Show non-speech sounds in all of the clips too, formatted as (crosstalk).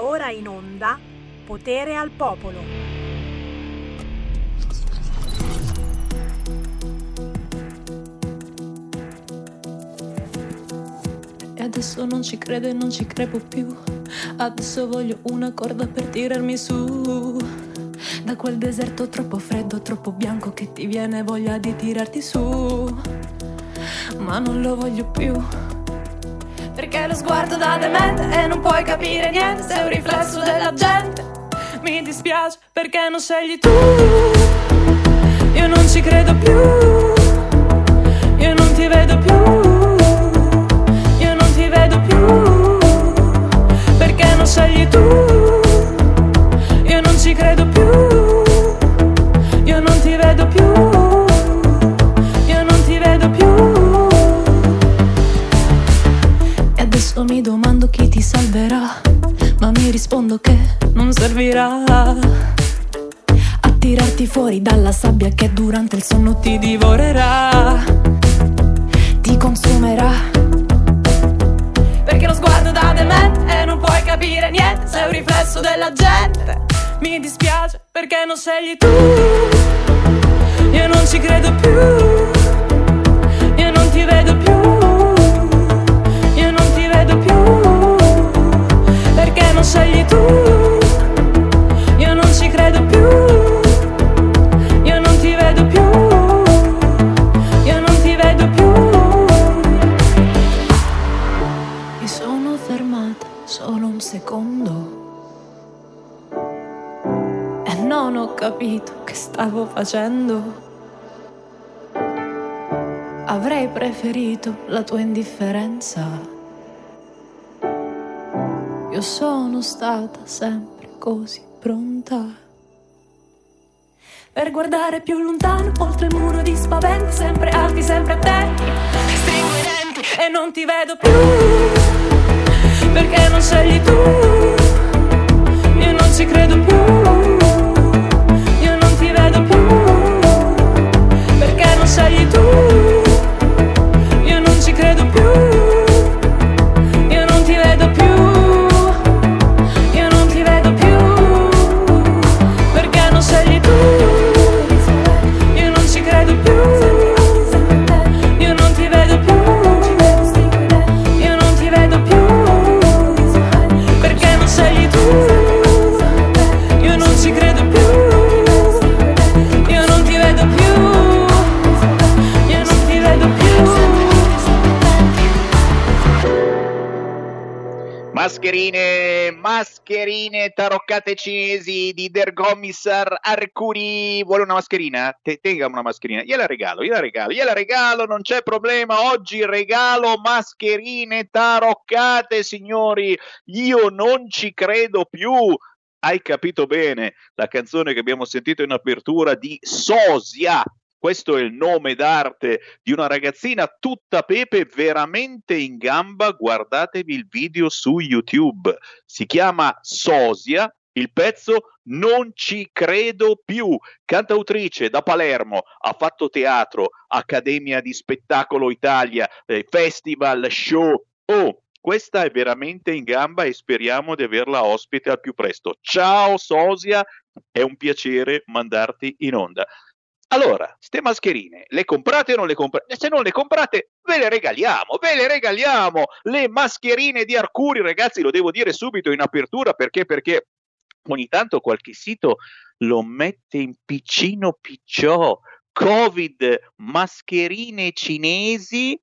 Ora in onda Potere al Popolo. E adesso non ci credo e non ci crepo più. Adesso voglio una corda per tirarmi su. Da quel deserto troppo freddo, troppo bianco che ti viene voglia di tirarti su. Ma non lo voglio più. Perché lo sguardo da demente e non puoi capire niente, sei un riflesso della gente. Mi dispiace perché non scegli tu. Io non ci credo più. Io non ti vedo più. Io non ti vedo più. Perché non scegli tu. Servirà a tirarti fuori dalla sabbia che durante il sonno ti divorerà, ti consumerà. Perché lo sguardo da demente e non puoi capire niente, sei un riflesso della gente. Mi dispiace perché non scegli tu, io non ci credo più, io non ti vedo più. Io non ti vedo più perché non scegli tu. Credo più. Io non ti vedo più. Io non ti vedo più. Mi sono fermata solo un secondo. E non ho capito che stavo facendo. Avrei preferito la tua indifferenza. Io sono stata sempre così pronta. Per guardare più lontano, oltre il muro di spaventi, sempre alti, sempre attenti. Stringo i denti e non ti vedo più. Perché non scegli tu? Io non ci credo più. Io non ti vedo più. Perché non scegli tu? Io non ci credo più. Mascherine, mascherine taroccate cinesi di Der Commissar Arcuri. Vuole una mascherina? Te, tenga una mascherina. Gliela regalo, gliela regalo, gliela regalo, non c'è problema. Oggi regalo mascherine taroccate, signori. Io non ci credo più. Hai capito bene la canzone che abbiamo sentito in apertura di Sosia. Questo è il nome d'arte di una ragazzina tutta pepe, veramente in gamba. Guardatevi il video su YouTube. Si chiama Sosia. Il pezzo Non ci credo più. Cantautrice da Palermo, ha fatto teatro, Accademia di Spettacolo Italia, eh, festival, show. Oh, questa è veramente in gamba e speriamo di averla ospite al più presto. Ciao Sosia, è un piacere mandarti in onda. Allora, ste mascherine, le comprate o non le comprate? Se non le comprate, ve le regaliamo, ve le regaliamo. Le mascherine di Arcuri, ragazzi, lo devo dire subito in apertura perché, perché ogni tanto qualche sito lo mette in piccino picciò. Covid, mascherine cinesi.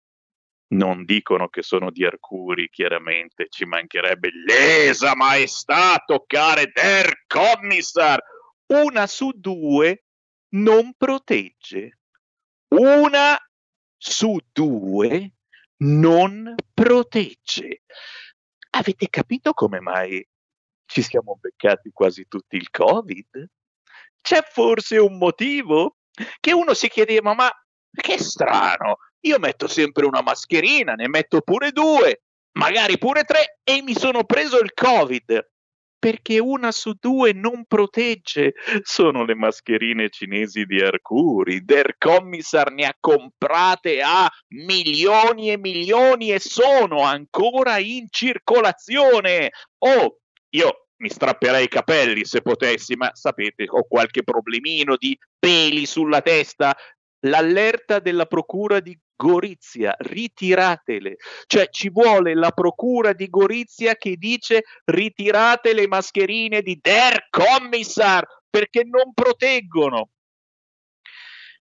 Non dicono che sono di Arcuri, chiaramente, ci mancherebbe lesa maestà toccare der commissar. Una su due non protegge. Una su due non protegge. Avete capito come mai ci siamo beccati quasi tutti il Covid? C'è forse un motivo? Che uno si chiedeva, ma che strano, io metto sempre una mascherina, ne metto pure due, magari pure tre e mi sono preso il Covid perché una su due non protegge. Sono le mascherine cinesi di Arcuri. Der Commissar ne ha comprate a milioni e milioni e sono ancora in circolazione. Oh, io mi strapperei i capelli se potessi, ma sapete, ho qualche problemino di peli sulla testa. L'allerta della procura di Gorizia, ritiratele. Cioè ci vuole la procura di Gorizia che dice ritirate le mascherine di Der Kommissar perché non proteggono.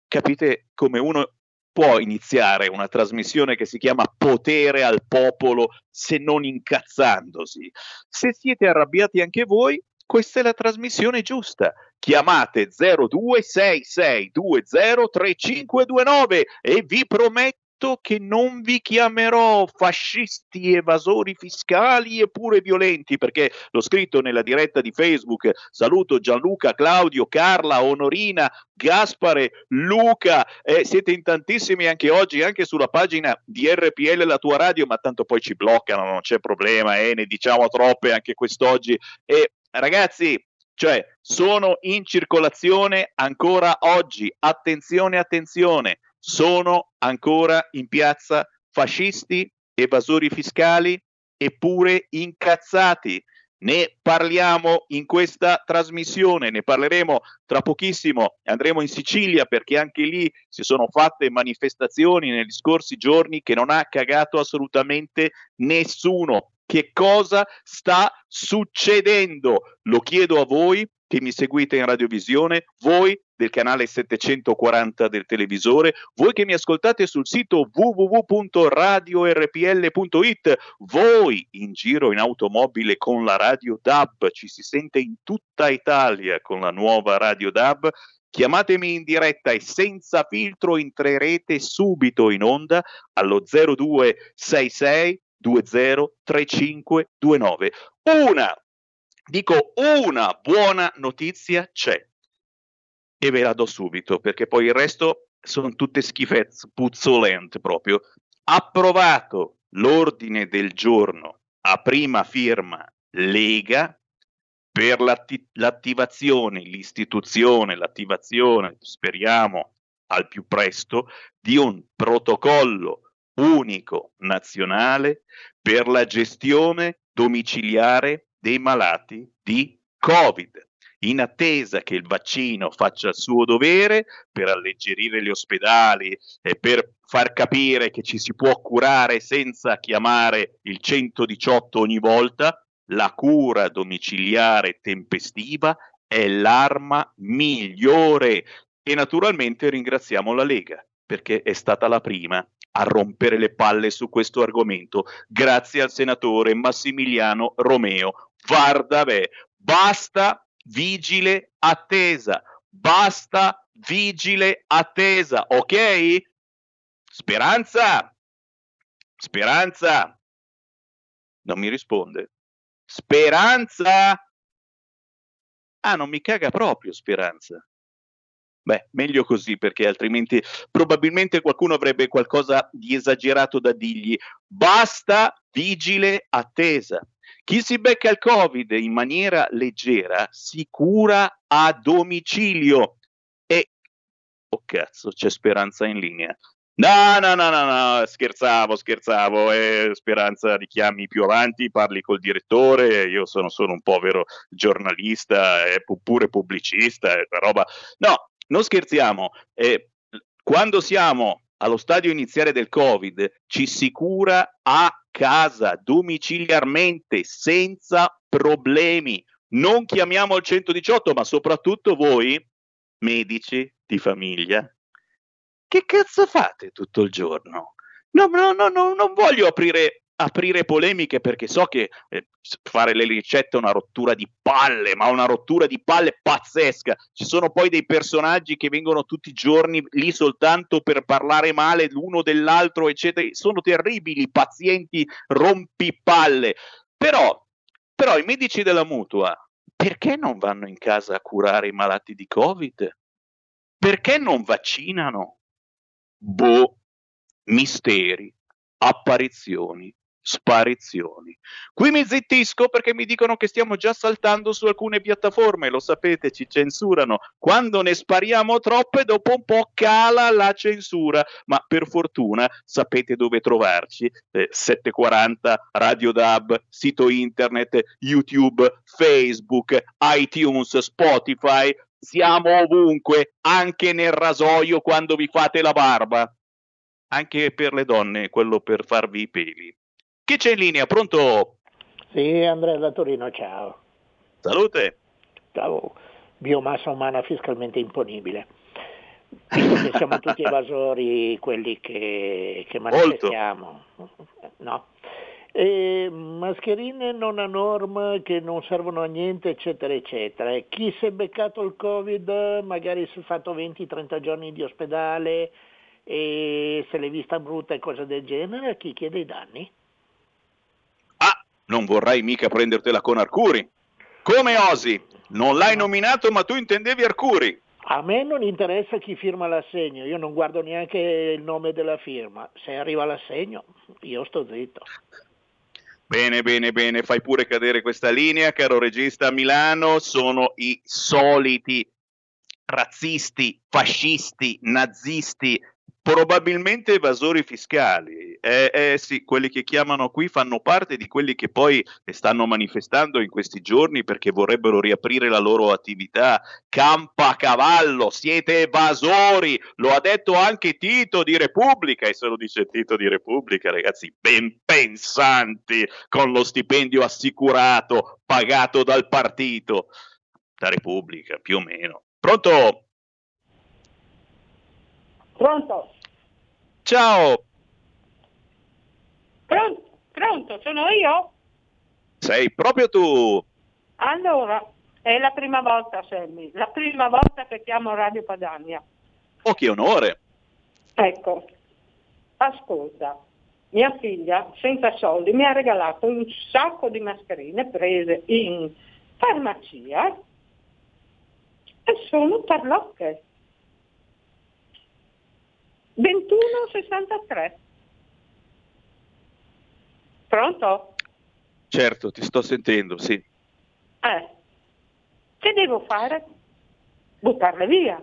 Capite come uno può iniziare una trasmissione che si chiama Potere al popolo se non incazzandosi. Se siete arrabbiati anche voi, questa è la trasmissione giusta. Chiamate 0266203529 e vi prometto che non vi chiamerò fascisti, evasori fiscali e pure violenti, perché l'ho scritto nella diretta di Facebook. Saluto Gianluca, Claudio, Carla, Onorina, Gaspare, Luca. Eh, siete in tantissimi anche oggi, anche sulla pagina di RPL La tua radio, ma tanto poi ci bloccano, non c'è problema, eh, ne diciamo troppe anche quest'oggi. E ragazzi, cioè sono in circolazione ancora oggi. Attenzione, attenzione sono ancora in piazza fascisti, evasori fiscali eppure incazzati. Ne parliamo in questa trasmissione, ne parleremo tra pochissimo, andremo in Sicilia perché anche lì si sono fatte manifestazioni negli scorsi giorni che non ha cagato assolutamente nessuno. Che cosa sta succedendo? Lo chiedo a voi che mi seguite in radiovisione, voi del canale 740 del televisore, voi che mi ascoltate sul sito www.radiorpl.it, voi in giro in automobile con la radio DAB, ci si sente in tutta Italia con la nuova radio DAB, Chiamatemi in diretta e senza filtro entrerete subito in onda allo 0266 203529. Una Dico una buona notizia c'è e ve la do subito perché poi il resto sono tutte schifezze, puzzolente proprio. Approvato l'ordine del giorno a prima firma Lega per l'atti- l'attivazione, l'istituzione, l'attivazione, speriamo al più presto, di un protocollo unico nazionale per la gestione domiciliare dei malati di Covid, in attesa che il vaccino faccia il suo dovere per alleggerire gli ospedali e per far capire che ci si può curare senza chiamare il 118 ogni volta, la cura domiciliare tempestiva è l'arma migliore. E naturalmente ringraziamo la Lega perché è stata la prima a rompere le palle su questo argomento, grazie al senatore Massimiliano Romeo. Vardavè, basta vigile attesa, basta vigile attesa, ok? Speranza, speranza, non mi risponde. Speranza, ah, non mi caga proprio Speranza. Beh, meglio così perché altrimenti probabilmente qualcuno avrebbe qualcosa di esagerato da dirgli. Basta vigile attesa. Chi si becca il Covid in maniera leggera si cura a domicilio. E, oh cazzo, c'è speranza in linea. No, no, no, no, no, scherzavo, scherzavo. Eh, speranza richiami più avanti, parli col direttore. Io sono solo un povero giornalista, eh, pure pubblicista, eh, roba. No, non scherziamo, eh, quando siamo allo stadio iniziale del Covid ci si cura a casa, domiciliarmente, senza problemi. Non chiamiamo il 118, ma soprattutto voi, medici di famiglia, che cazzo fate tutto il giorno? No, no, no, no non voglio aprire aprire polemiche perché so che eh, fare le ricette è una rottura di palle, ma una rottura di palle pazzesca. Ci sono poi dei personaggi che vengono tutti i giorni lì soltanto per parlare male l'uno dell'altro, eccetera. Sono terribili, pazienti rompipalle. Però, però i medici della mutua, perché non vanno in casa a curare i malati di Covid? Perché non vaccinano? Boh, misteri, apparizioni sparizioni. Qui mi zittisco perché mi dicono che stiamo già saltando su alcune piattaforme, lo sapete, ci censurano. Quando ne spariamo troppe, dopo un po' cala la censura, ma per fortuna sapete dove trovarci. Eh, 740 Radio DAB, sito internet, YouTube, Facebook, iTunes, Spotify. Siamo ovunque, anche nel rasoio quando vi fate la barba anche per le donne, quello per farvi i peli. Chi c'è in linea? Pronto? Sì, Andrea da Torino, ciao. Salute. Ciao, biomassa umana fiscalmente imponibile. Visto che siamo tutti (laughs) evasori, quelli che, che manifestiamo. No. E mascherine non a norma che non servono a niente, eccetera, eccetera. Chi si è beccato il Covid, magari si è fatto 20-30 giorni di ospedale, e se l'è vista brutta e cose del genere, a chi chiede i danni? Non vorrai mica prendertela con Arcuri. Come osi? Non l'hai nominato, ma tu intendevi Arcuri. A me non interessa chi firma l'assegno, io non guardo neanche il nome della firma. Se arriva l'assegno, io sto zitto. Bene, bene, bene, fai pure cadere questa linea, caro regista a Milano, sono i soliti razzisti, fascisti, nazisti, Probabilmente evasori fiscali, eh, eh, sì, quelli che chiamano qui fanno parte di quelli che poi stanno manifestando in questi giorni perché vorrebbero riaprire la loro attività. Campa cavallo, siete evasori, lo ha detto anche Tito di Repubblica e se lo dice Tito di Repubblica, ragazzi, ben pensanti con lo stipendio assicurato pagato dal partito, da Repubblica più o meno. Pronto? Pronto? Ciao. Pronto, pronto, sono io? Sei proprio tu. Allora, è la prima volta, Sammy, la prima volta che chiamo Radio Padania. Oh, che onore. Ecco, ascolta, mia figlia, senza soldi, mi ha regalato un sacco di mascherine prese in farmacia e sono tarlocche. 2163. Pronto? Certo, ti sto sentendo, sì. Eh, che devo fare? Buttarle via.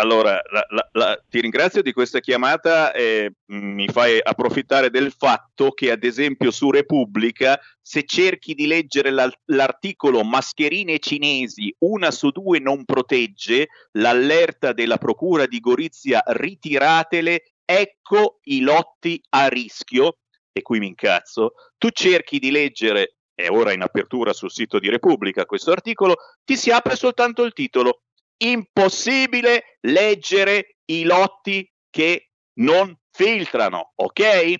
Allora, la, la, la, ti ringrazio di questa chiamata e mm, mi fai approfittare del fatto che, ad esempio, su Repubblica, se cerchi di leggere l'articolo Mascherine cinesi, una su due non protegge, l'allerta della Procura di Gorizia, ritiratele, ecco i lotti a rischio, e qui mi incazzo, tu cerchi di leggere, è ora in apertura sul sito di Repubblica questo articolo, ti si apre soltanto il titolo impossibile leggere i lotti che non filtrano, ok?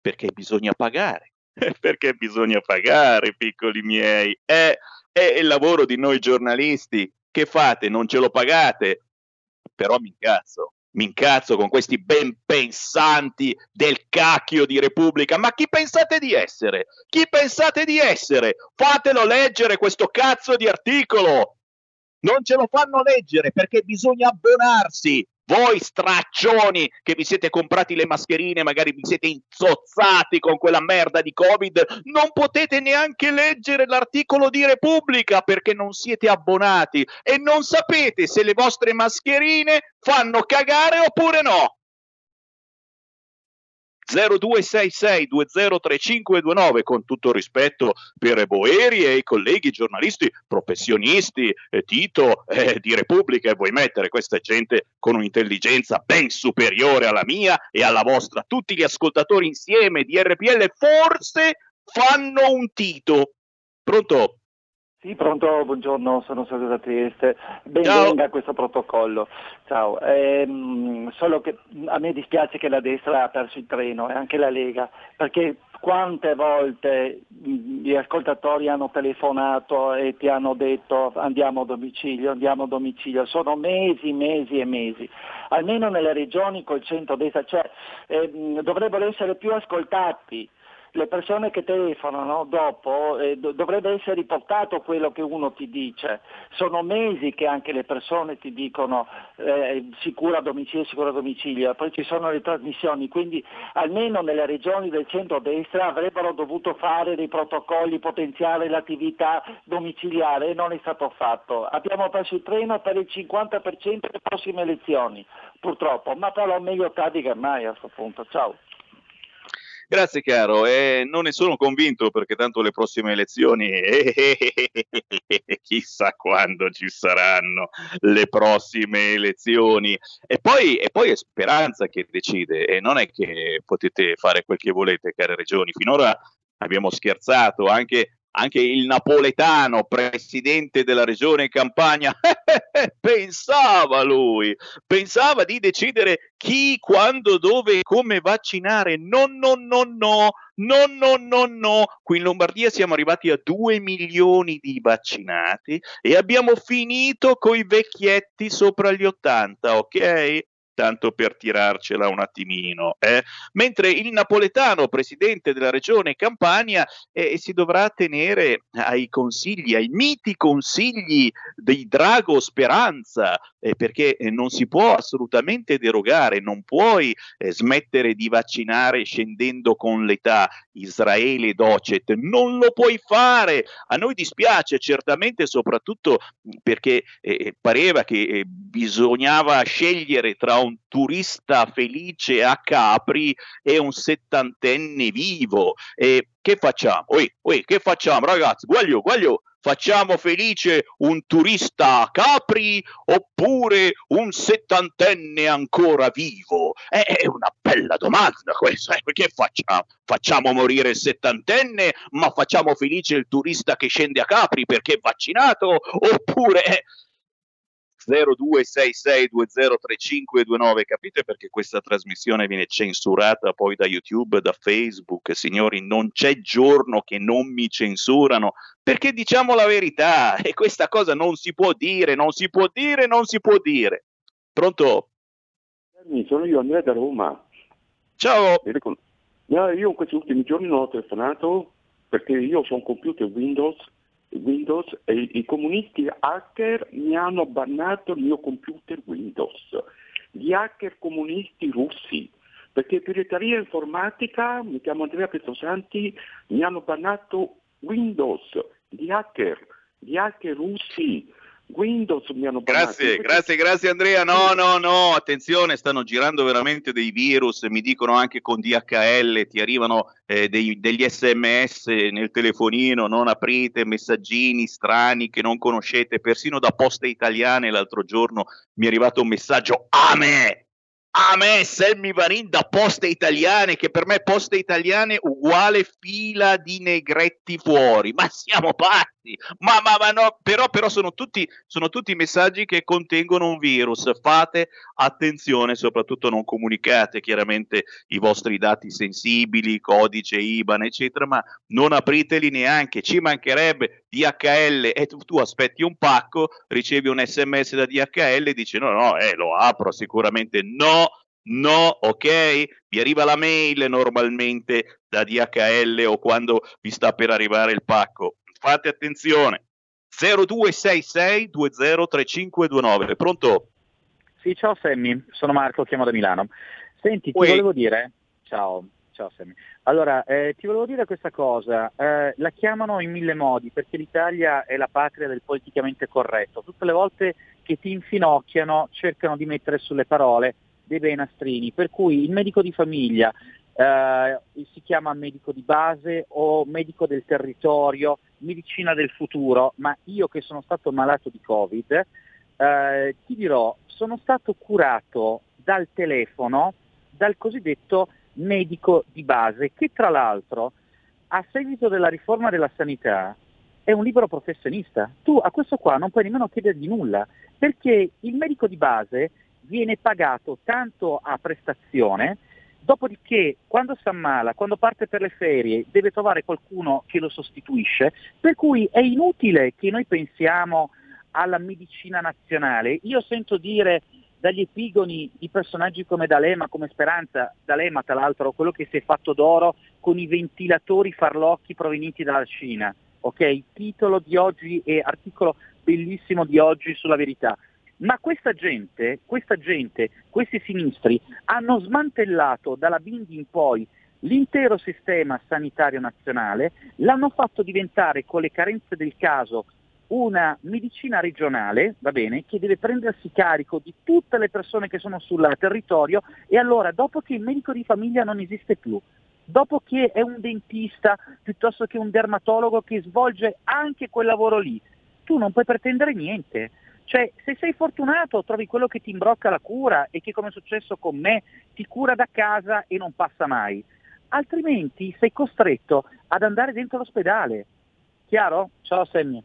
Perché bisogna pagare, (laughs) perché bisogna pagare, piccoli miei. È, è il lavoro di noi giornalisti. Che fate? Non ce lo pagate? Però mi incazzo, mi incazzo con questi ben pensanti del cacchio di Repubblica. Ma chi pensate di essere? Chi pensate di essere? Fatelo leggere questo cazzo di articolo non ce lo fanno leggere perché bisogna abbonarsi. Voi straccioni che vi siete comprati le mascherine, magari vi siete inzozzati con quella merda di Covid, non potete neanche leggere l'articolo di Repubblica perché non siete abbonati e non sapete se le vostre mascherine fanno cagare oppure no. 0266203529 con tutto rispetto per Boeri e i colleghi giornalisti professionisti eh, Tito eh, di Repubblica e vuoi mettere questa gente con un'intelligenza ben superiore alla mia e alla vostra? Tutti gli ascoltatori insieme di RPL forse fanno un Tito. Pronto sì, pronto, buongiorno, sono Sergio da Trieste. Benvenga a questo protocollo. Ciao. Ehm, solo che a me dispiace che la destra ha perso il treno e anche la Lega, perché quante volte gli ascoltatori hanno telefonato e ti hanno detto andiamo a domicilio, andiamo a domicilio. Sono mesi, mesi e mesi. Almeno nelle regioni col centro-destra, cioè, ehm, dovrebbero essere più ascoltati le persone che telefonano dopo eh, do- dovrebbe essere riportato quello che uno ti dice. Sono mesi che anche le persone ti dicono eh, sicura domicilio, sicura domicilio, poi ci sono le trasmissioni, quindi almeno nelle regioni del centro-destra avrebbero dovuto fare dei protocolli, potenziare l'attività domiciliare e non è stato fatto. Abbiamo perso il treno per il 50% delle prossime elezioni, purtroppo, ma però meglio tardi che mai a questo punto. Ciao. Grazie caro, e non ne sono convinto perché tanto le prossime elezioni, (laughs) eh, eh, chissà quando ci saranno le prossime elezioni. E poi, e poi è Speranza che decide e non è che potete fare quel che volete, care regioni. Finora abbiamo scherzato, anche anche il napoletano, presidente della regione Campania, (laughs) pensava lui, pensava di decidere chi, quando, dove e come vaccinare. No, no, no, no, no, no, no, no. Qui in Lombardia siamo arrivati a 2 milioni di vaccinati e abbiamo finito con i vecchietti sopra gli 80, ok? Tanto per tirarcela un attimino. Eh? Mentre il napoletano, presidente della regione Campania, eh, si dovrà tenere ai consigli, ai miti consigli dei Drago Speranza, eh, perché eh, non si può assolutamente derogare, non puoi eh, smettere di vaccinare scendendo con l'età. Israele docet, non lo puoi fare. A noi dispiace certamente, soprattutto perché eh, pareva che bisognava scegliere tra un turista felice a Capri e un settantenne vivo. E che facciamo? Oi, oi, che facciamo, ragazzi? Guaglio, guaglio, facciamo felice un turista a Capri oppure un settantenne ancora vivo? È una bella domanda questa, eh? che facciamo? Facciamo morire il settantenne, ma facciamo felice il turista che scende a Capri perché è vaccinato? Oppure eh, 0266203529. Capite perché questa trasmissione viene censurata poi da YouTube, da Facebook? Signori, non c'è giorno che non mi censurano perché diciamo la verità e questa cosa non si può dire, non si può dire, non si può dire. Pronto? Sono io Andrea da Roma. Ciao. Io in questi ultimi giorni non ho telefonato perché io ho un computer Windows Windows e i comunisti hacker mi hanno bannato il mio computer Windows. Gli hacker comunisti russi, perché pirateria informatica, mi chiamo Andrea Petrosanti, mi hanno bannato Windows, gli hacker, gli hacker russi Windows mi hanno Grazie, grazie, grazie Andrea. No, no, no, attenzione, stanno girando veramente dei virus, mi dicono anche con DHL, ti arrivano eh, dei, degli sms nel telefonino, non aprite messaggini strani che non conoscete, persino da poste italiane l'altro giorno mi è arrivato un messaggio a me a me Sammy Varin da poste italiane, che per me poste italiane uguale fila di negretti fuori. Ma siamo pazzi! Ma, ma, ma no, però, però sono, tutti, sono tutti messaggi che contengono un virus. Fate attenzione, soprattutto non comunicate chiaramente i vostri dati sensibili, codice IBAN, eccetera, ma non apriteli neanche. Ci mancherebbe DHL e tu, tu aspetti un pacco, ricevi un sms da DHL e dici no, no, eh, lo apro sicuramente. No, No, ok? Vi arriva la mail normalmente da DHL o quando vi sta per arrivare il pacco. Fate attenzione. 0266 203529. Pronto? Sì, ciao Sammy, sono Marco, chiamo da Milano. Senti, ti Ui. volevo dire, ciao, ciao Sammy. Allora, eh, ti volevo dire questa cosa, eh, la chiamano in mille modi perché l'Italia è la patria del politicamente corretto. Tutte le volte che ti infinocchiano cercano di mettere sulle parole dei bei nastrini, per cui il medico di famiglia eh, si chiama medico di base o medico del territorio, medicina del futuro, ma io che sono stato malato di Covid, eh, ti dirò, sono stato curato dal telefono dal cosiddetto medico di base, che tra l'altro a seguito della riforma della sanità è un libero professionista. Tu a questo qua non puoi nemmeno chiedergli nulla, perché il medico di base viene pagato tanto a prestazione, dopodiché quando si ammala, quando parte per le ferie, deve trovare qualcuno che lo sostituisce, per cui è inutile che noi pensiamo alla medicina nazionale. Io sento dire dagli epigoni di personaggi come D'Alema, come Speranza, D'Alema tra l'altro quello che si è fatto d'oro con i ventilatori farlocchi provenienti dalla Cina, ok? Titolo di oggi e articolo bellissimo di oggi sulla verità. Ma questa gente, questa gente, questi sinistri hanno smantellato dalla Bindi in poi l'intero sistema sanitario nazionale, l'hanno fatto diventare con le carenze del caso una medicina regionale, va bene, che deve prendersi carico di tutte le persone che sono sul territorio e allora dopo che il medico di famiglia non esiste più, dopo che è un dentista piuttosto che un dermatologo che svolge anche quel lavoro lì, tu non puoi pretendere niente. Cioè, se sei fortunato trovi quello che ti imbrocca la cura e che come è successo con me ti cura da casa e non passa mai. Altrimenti sei costretto ad andare dentro l'ospedale. Chiaro? Ciao Sammy.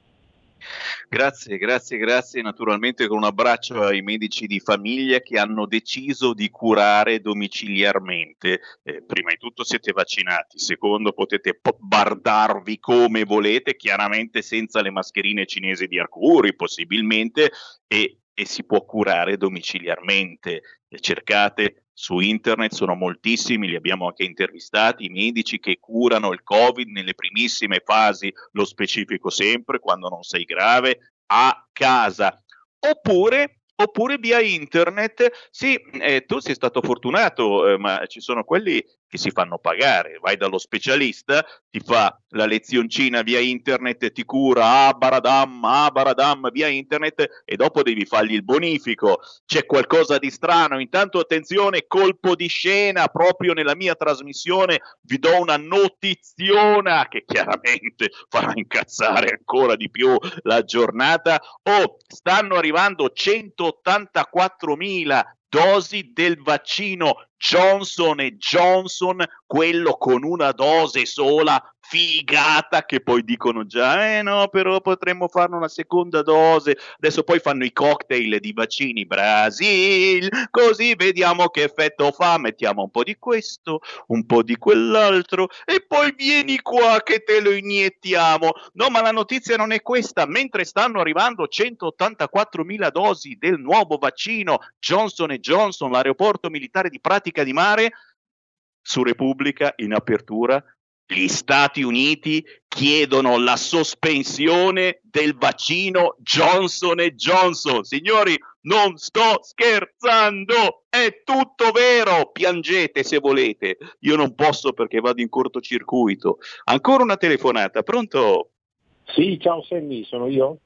Grazie, grazie, grazie. Naturalmente con un abbraccio ai medici di famiglia che hanno deciso di curare domiciliarmente. Eh, prima di tutto siete vaccinati, secondo potete bardarvi come volete, chiaramente senza le mascherine cinesi di Arcuri possibilmente e, e si può curare domiciliarmente. cercate su internet, sono moltissimi, li abbiamo anche intervistati, i medici che curano il Covid nelle primissime fasi, lo specifico sempre, quando non sei grave, a casa. Oppure oppure via internet. Sì, eh, tu sei stato fortunato, eh, ma ci sono quelli che si fanno pagare. Vai dallo specialista, ti fa la lezioncina via internet, ti cura, baradam, ah baradam, via internet e dopo devi fargli il bonifico. C'è qualcosa di strano. Intanto attenzione, colpo di scena, proprio nella mia trasmissione vi do una notiziona che chiaramente farà incazzare ancora di più la giornata. Oh, stanno arrivando 184.000 dosi del vaccino Johnson Johnson, quello con una dose sola figata che poi dicono già, eh no, però potremmo farne una seconda dose. Adesso poi fanno i cocktail di vaccini Brasil, così vediamo che effetto fa. Mettiamo un po' di questo, un po' di quell'altro e poi vieni qua che te lo iniettiamo. No, ma la notizia non è questa. Mentre stanno arrivando 184.000 dosi del nuovo vaccino Johnson Johnson, l'aeroporto militare di Pratica di Mare, su Repubblica in apertura gli Stati Uniti chiedono la sospensione del vaccino Johnson Johnson. Signori, non sto scherzando, è tutto vero. Piangete se volete. Io non posso perché vado in cortocircuito. Ancora una telefonata, pronto? Sì, ciao Sammy, sono io.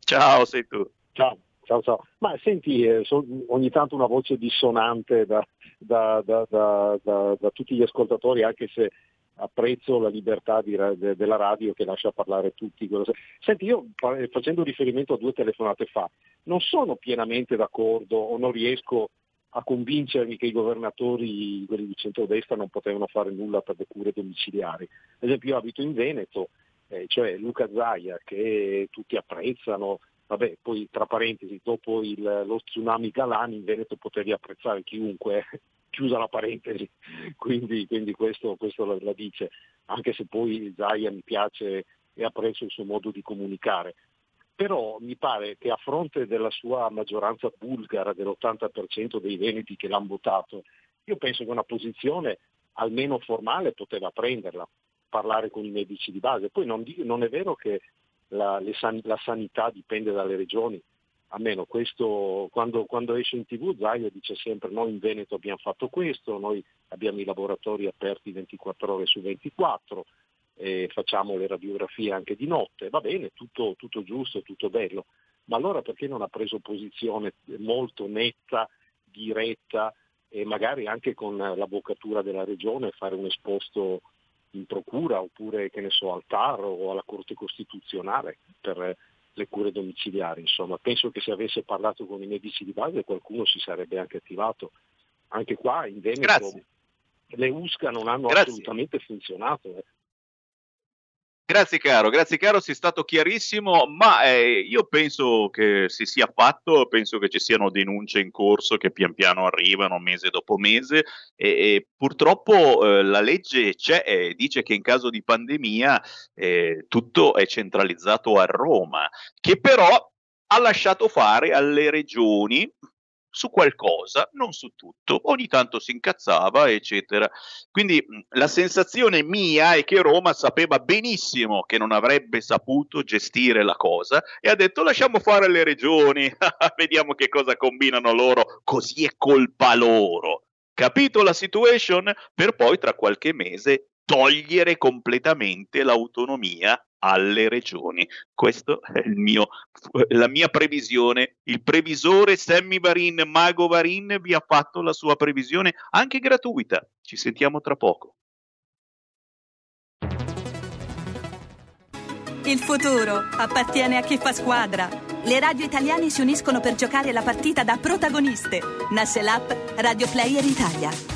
Ciao, sei tu. Ciao. Ciao, ciao. Ma senti, eh, so, ogni tanto una voce dissonante da, da, da, da, tutti gli ascoltatori, anche se apprezzo la libertà di, de, della radio che lascia parlare tutti. Senti, io facendo riferimento a due telefonate fa, non sono pienamente d'accordo o non riesco a convincermi che i governatori, quelli di centrodestra, non potevano fare nulla per le cure domiciliari. Ad esempio io abito in Veneto, eh, cioè Luca Zaia, che tutti apprezzano, vabbè, poi tra parentesi, dopo il, lo tsunami Galani in Veneto potevi apprezzare chiunque, chiusa la parentesi, (laughs) quindi, quindi questo, questo la, la, dice, anche se poi Zaia mi piace e apprezzo il suo modo di comunicare. Però mi pare che a fronte della sua maggioranza bulgara dell'80% dei veneti che l'hanno votato, io penso che una posizione almeno formale poteva prenderla, parlare con i medici di base. Poi non, non è vero che la, san, la sanità dipende dalle regioni, almeno questo, quando, quando, esce in tv Zaia dice sempre noi in Veneto abbiamo fatto questo, noi abbiamo i laboratori aperti 24 ore su 24, eh, facciamo le radiografie anche di notte, va bene, tutto, tutto giusto, tutto bello, ma allora perché non ha preso posizione molto netta, diretta e magari anche con l'avvocatura della regione fare un esposto in procura oppure che ne so al TAR o alla Corte Costituzionale per le cure domiciliari. Insomma, penso che se avesse parlato con i medici di base qualcuno si sarebbe anche attivato. Anche qua in Veneto Grazie. le USCA non hanno Grazie. assolutamente funzionato. Eh. Grazie caro, grazie caro, sei stato chiarissimo, ma eh, io penso che si sia fatto, penso che ci siano denunce in corso che pian piano arrivano mese dopo mese e, e purtroppo eh, la legge c'è e dice che in caso di pandemia eh, tutto è centralizzato a Roma, che però ha lasciato fare alle regioni su qualcosa, non su tutto. Ogni tanto si incazzava, eccetera. Quindi la sensazione mia è che Roma sapeva benissimo che non avrebbe saputo gestire la cosa e ha detto lasciamo fare le regioni, (laughs) vediamo che cosa combinano loro, così è colpa loro. Capito la situation? Per poi tra qualche mese togliere completamente l'autonomia alle regioni. Questa è mio, la mia previsione. Il previsore Sammy Varin, Mago Varin, vi ha fatto la sua previsione anche gratuita. Ci sentiamo tra poco. Il futuro appartiene a chi fa squadra. Le radio italiane si uniscono per giocare la partita da protagoniste. Nasce l'app Radio Player Italia.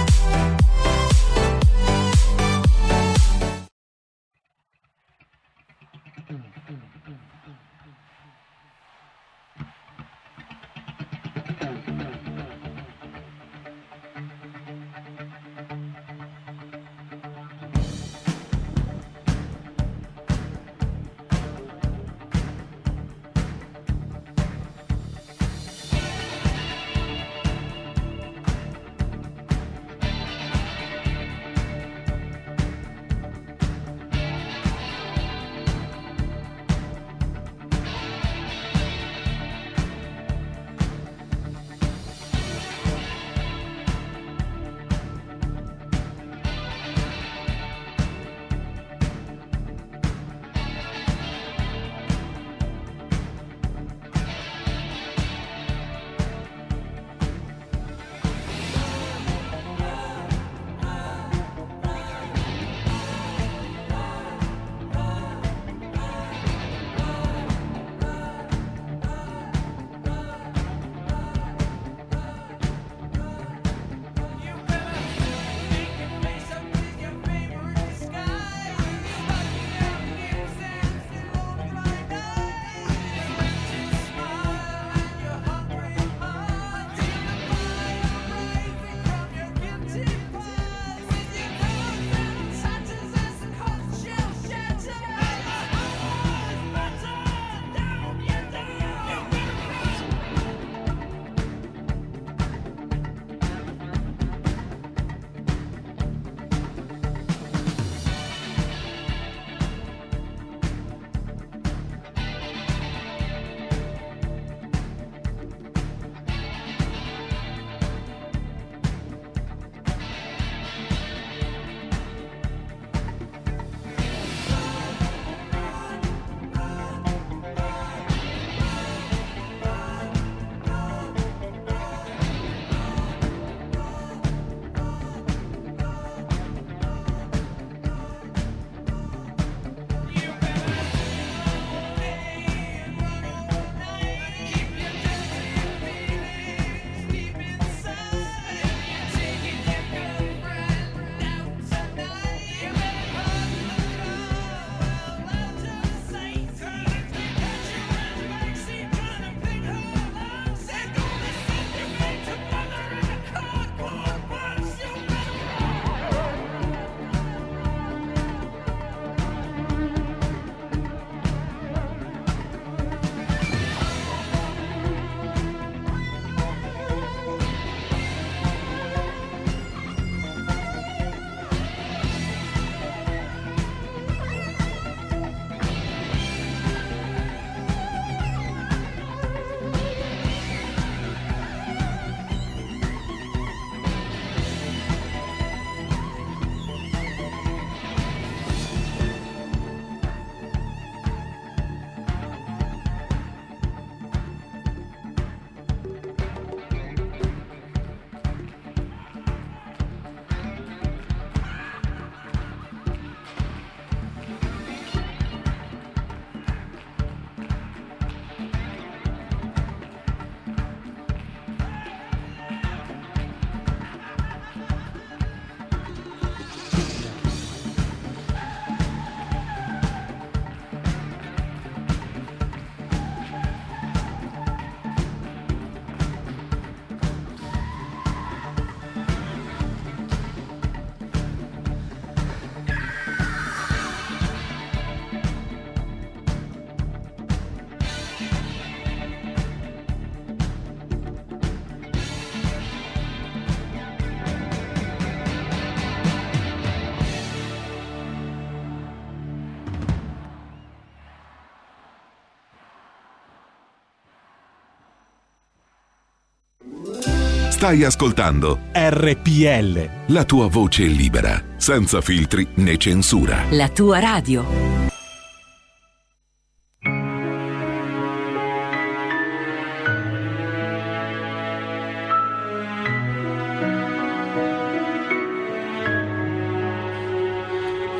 Stai ascoltando RPL. la tua voce libera, senza filtri né censura. La tua radio.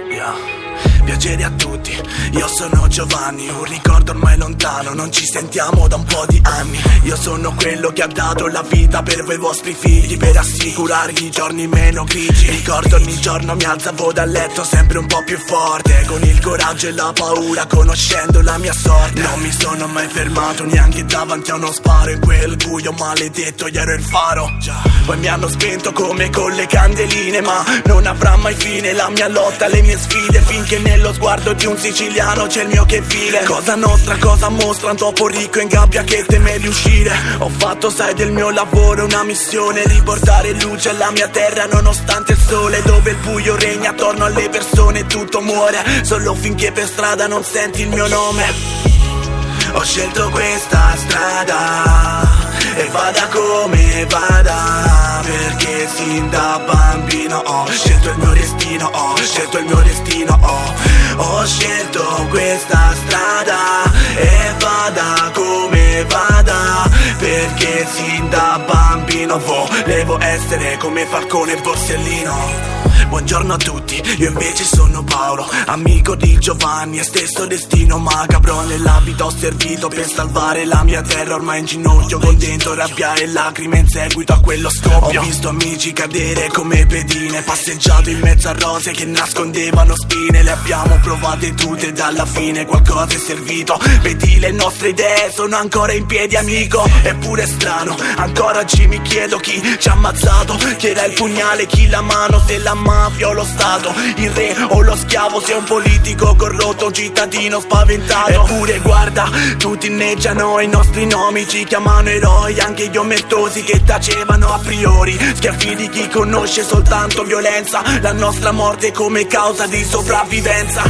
Yeah. Piacere a tutti, io sono Giovanni, un ricordo ormai lontano, non ci sentiamo da un po' di anni. Io sono quello che ha dato la vita per voi vostri figli, per assicurargli giorni meno grigi. Ricordo ogni giorno mi alzavo dal letto sempre un po' più forte, con il coraggio e la paura, conoscendo la mia sorte. Non mi sono mai fermato neanche davanti a uno sparo, in quel buio maledetto io ero il faro. Poi mi hanno spento come con le candeline, ma non avrà mai fine la mia lotta, le mie sfide, finché nello sguardo di un siciliano c'è il mio che vive. Cosa nostra, cosa mostra un topo ricco in gabbia che teme di uscire. Ho fatto, sai, del mio lavoro una missione, riportare luce alla mia terra nonostante il sole, dove il buio regna attorno alle persone, tutto muore, solo finché per strada non senti il mio nome. Ho scelto questa strada e vada come vada Perché sin da bambino ho scelto il mio destino Ho scelto il mio destino Ho, ho scelto questa strada. E vada come vada Perché sin da bambino volevo essere come Falcone e Borsellino Buongiorno a tutti, io invece sono Paolo, amico di Giovanni e stesso destino macabro Nella vita ho servito per salvare la mia terra ormai in ginocchio Con dentro rabbia e lacrime in seguito a quello scoppio. Ho visto amici cadere come pedine, passeggiato in mezzo a rose che nascondevano spine Le abbiamo provate tutte ed alla fine qualcosa è servito. Vedi le nostre idee sono ancora in piedi amico Eppure è strano, ancora oggi mi chiedo chi ci ha ammazzato Chi era il pugnale, chi la mano, se la mafia o lo stato Il re o lo schiavo, se un politico corrotto, un cittadino spaventato. Eppure guarda, tutti inneggiano i nostri nomi Ci chiamano eroi, anche gli omertosi che tacevano a priori. Schiaffi di chi conosce soltanto violenza La nostra morte come causa di sopravvivenza.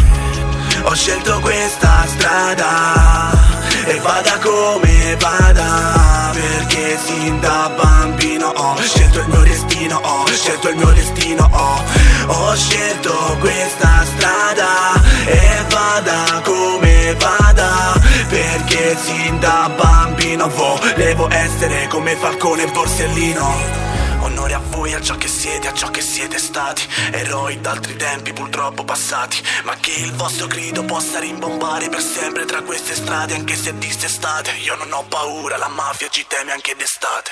Ho scelto questa strada e vada come vada Perché sin da bambino ho scelto il mio destino Ho scelto il mio destino Ho, ho scelto questa strada. E vada come vada Perché sin da bambino volevo essere come Falcone e Borsellino Onore a voi, a ciò che siete, a ciò che siete stati. Eroi d'altri tempi purtroppo passati. Ma che il vostro grido possa rimbombare per sempre tra queste strade Anche se dissestate Io non ho paura, la mafia ci teme anche d'estate.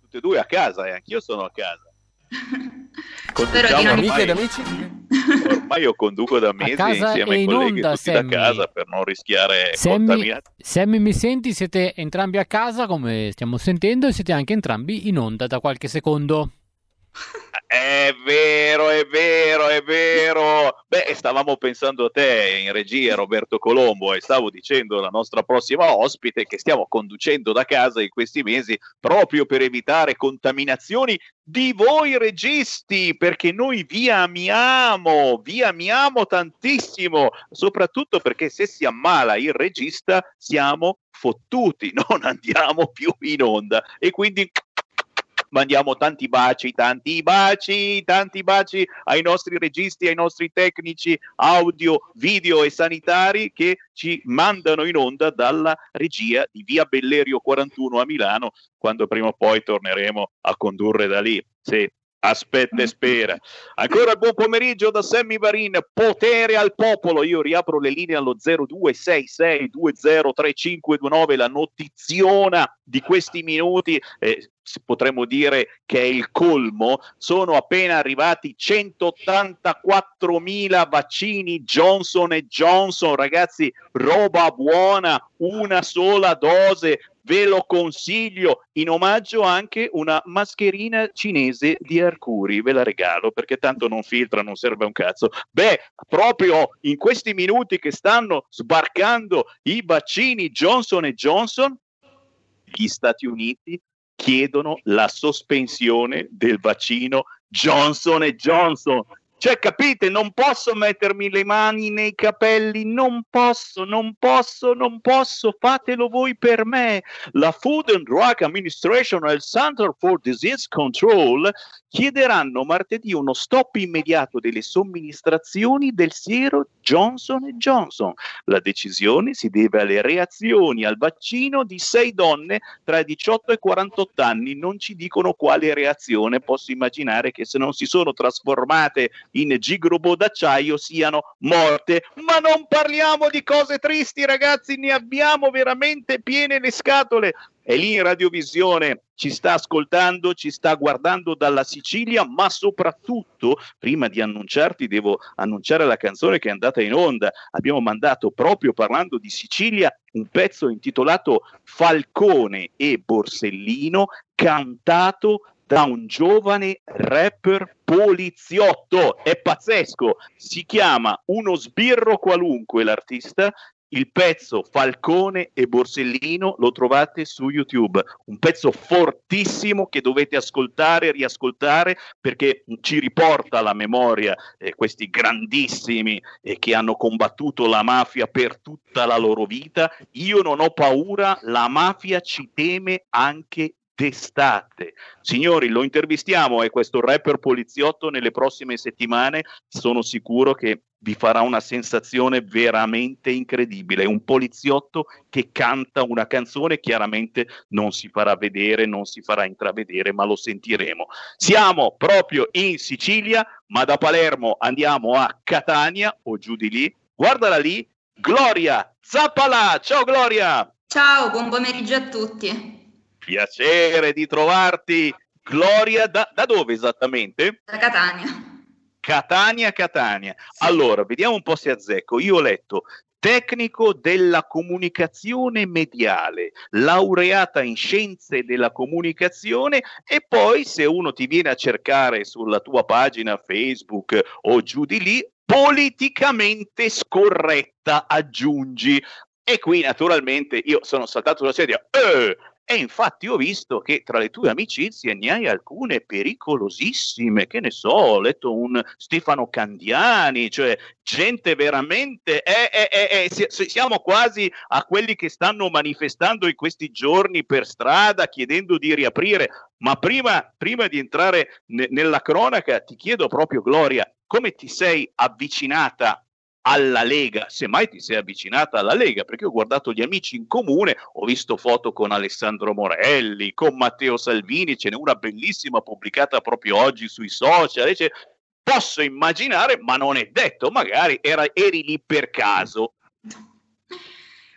Tutti e due a casa e anch'io sono a casa. Spero di non- Amiche ed amici? Ormai io conduco da mesi insieme e ai in colleghi onda, tutti Sammy. da casa per non rischiare Sammy, contaminazione. Sammy, mi senti? Siete entrambi a casa come stiamo sentendo e siete anche entrambi in onda da qualche secondo. (laughs) È vero, è vero, è vero. Beh, stavamo pensando a te in regia, Roberto Colombo, e stavo dicendo alla nostra prossima ospite che stiamo conducendo da casa in questi mesi proprio per evitare contaminazioni di voi registi, perché noi vi amiamo, vi amiamo tantissimo, soprattutto perché se si ammala il regista siamo fottuti, (laughs) non andiamo più in onda e quindi mandiamo tanti baci, tanti baci, tanti baci ai nostri registi, ai nostri tecnici audio, video e sanitari che ci mandano in onda dalla regia di Via Bellerio 41 a Milano, quando prima o poi torneremo a condurre da lì. Sì. Aspetta e spera. Ancora buon pomeriggio da Sammy Varin, potere al popolo. Io riapro le linee allo 0266203529, la notiziona di questi minuti. eh, potremmo dire che è il colmo. Sono appena arrivati 184.000 vaccini Johnson Johnson, ragazzi, roba buona, una sola dose. Ve lo consiglio in omaggio anche una mascherina cinese di Arcuri. Ve la regalo perché tanto non filtra, non serve un cazzo. Beh, proprio in questi minuti che stanno sbarcando i vaccini Johnson Johnson, gli Stati Uniti chiedono la sospensione del vaccino Johnson Johnson. Cioè, capite, non posso mettermi le mani nei capelli, non posso, non posso, non posso, fatelo voi per me. La Food and Drug Administration e il Center for Disease Control chiederanno martedì uno stop immediato delle somministrazioni del siero Johnson Johnson. La decisione si deve alle reazioni al vaccino di sei donne tra i 18 e i 48 anni. Non ci dicono quale reazione, posso immaginare che se non si sono trasformate in gigrobo d'acciaio siano morte. Ma non parliamo di cose tristi, ragazzi, ne abbiamo veramente piene le scatole. È lì in radiovisione ci sta ascoltando, ci sta guardando dalla Sicilia, ma soprattutto, prima di annunciarti, devo annunciare la canzone che è andata in onda. Abbiamo mandato proprio parlando di Sicilia un pezzo intitolato Falcone e Borsellino, cantato da un giovane rapper poliziotto. È pazzesco. Si chiama Uno sbirro qualunque l'artista. Il pezzo Falcone e Borsellino lo trovate su YouTube, un pezzo fortissimo che dovete ascoltare e riascoltare perché ci riporta alla memoria eh, questi grandissimi eh, che hanno combattuto la mafia per tutta la loro vita. Io non ho paura, la mafia ci teme anche d'estate. Signori, lo intervistiamo e questo rapper poliziotto nelle prossime settimane sono sicuro che vi farà una sensazione veramente incredibile. Un poliziotto che canta una canzone, chiaramente non si farà vedere, non si farà intravedere, ma lo sentiremo. Siamo proprio in Sicilia, ma da Palermo andiamo a Catania o giù di lì. Guardala lì, Gloria Zappala. Ciao Gloria! Ciao, buon pomeriggio a tutti. Piacere di trovarti. Gloria, da, da dove esattamente? Da Catania. Catania, Catania. Allora, vediamo un po' se azzecco. Io ho letto tecnico della comunicazione mediale, laureata in scienze della comunicazione e poi se uno ti viene a cercare sulla tua pagina Facebook o giù di lì, politicamente scorretta aggiungi. E qui naturalmente io sono saltato sulla sedia, eh, e infatti ho visto che tra le tue amicizie ne hai alcune pericolosissime, che ne so, ho letto un Stefano Candiani, cioè gente veramente, eh, eh, eh, siamo quasi a quelli che stanno manifestando in questi giorni per strada chiedendo di riaprire, ma prima, prima di entrare ne- nella cronaca ti chiedo proprio Gloria, come ti sei avvicinata alla Lega, semmai ti sei avvicinata alla Lega, perché ho guardato gli amici in comune, ho visto foto con Alessandro Morelli, con Matteo Salvini, ce n'è una bellissima pubblicata proprio oggi sui social, dice, posso immaginare, ma non è detto, magari era, eri lì per caso.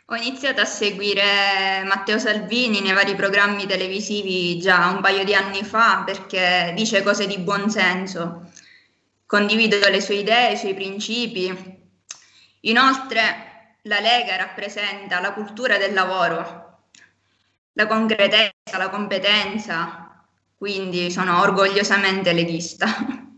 Ho iniziato a seguire Matteo Salvini nei vari programmi televisivi già un paio di anni fa perché dice cose di buonsenso, condivido le sue idee, i suoi principi Inoltre la Lega rappresenta la cultura del lavoro, la concretezza, la competenza, quindi sono orgogliosamente leghista. (laughs)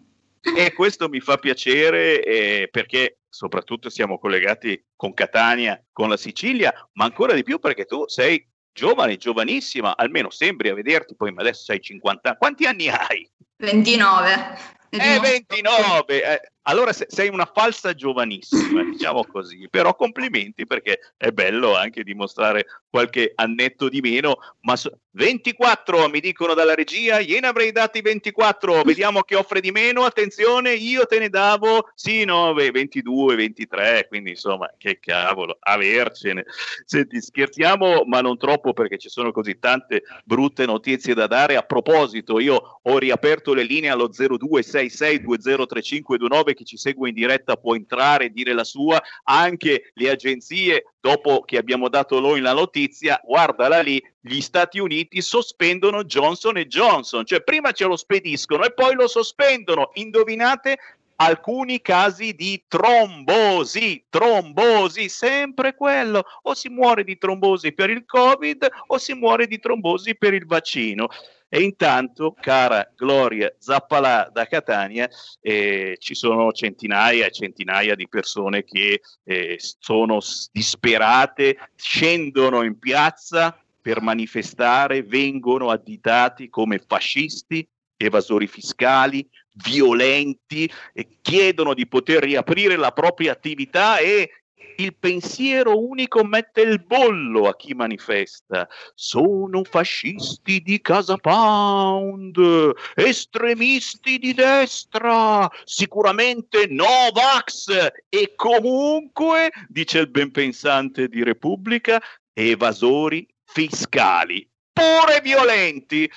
E questo mi fa piacere eh, perché soprattutto siamo collegati con Catania, con la Sicilia, ma ancora di più perché tu sei giovane, giovanissima, almeno sembri a vederti, poi adesso hai 50 anni. Quanti anni hai? 29. Eh, 29. Eh, allora sei una falsa giovanissima, (laughs) diciamo così, però complimenti perché è bello anche dimostrare qualche annetto di meno, ma so- 24 mi dicono dalla regia, gliene avrei dati 24, (laughs) vediamo che offre di meno, attenzione, io te ne davo, sì, no, 22, 23, quindi insomma, che cavolo, avercene. Senti, scherziamo, ma non troppo perché ci sono così tante brutte notizie da dare. A proposito, io ho riaperto le linee allo 0266203529 chi ci segue in diretta può entrare e dire la sua, anche le agenzie, dopo che abbiamo dato noi la notizia, guardala lì, gli Stati Uniti sospendono Johnson Johnson, cioè prima ce lo spediscono e poi lo sospendono. Indovinate alcuni casi di trombosi, trombosi, sempre quello, o si muore di trombosi per il Covid o si muore di trombosi per il vaccino. E intanto, cara Gloria Zappalà da Catania, eh, ci sono centinaia e centinaia di persone che eh, sono disperate, scendono in piazza per manifestare, vengono additati come fascisti evasori fiscali, violenti, chiedono di poter riaprire la propria attività e il pensiero unico mette il bollo a chi manifesta. Sono fascisti di Casa Pound, estremisti di destra, sicuramente Novax e comunque, dice il benpensante di Repubblica, evasori fiscali, pure violenti.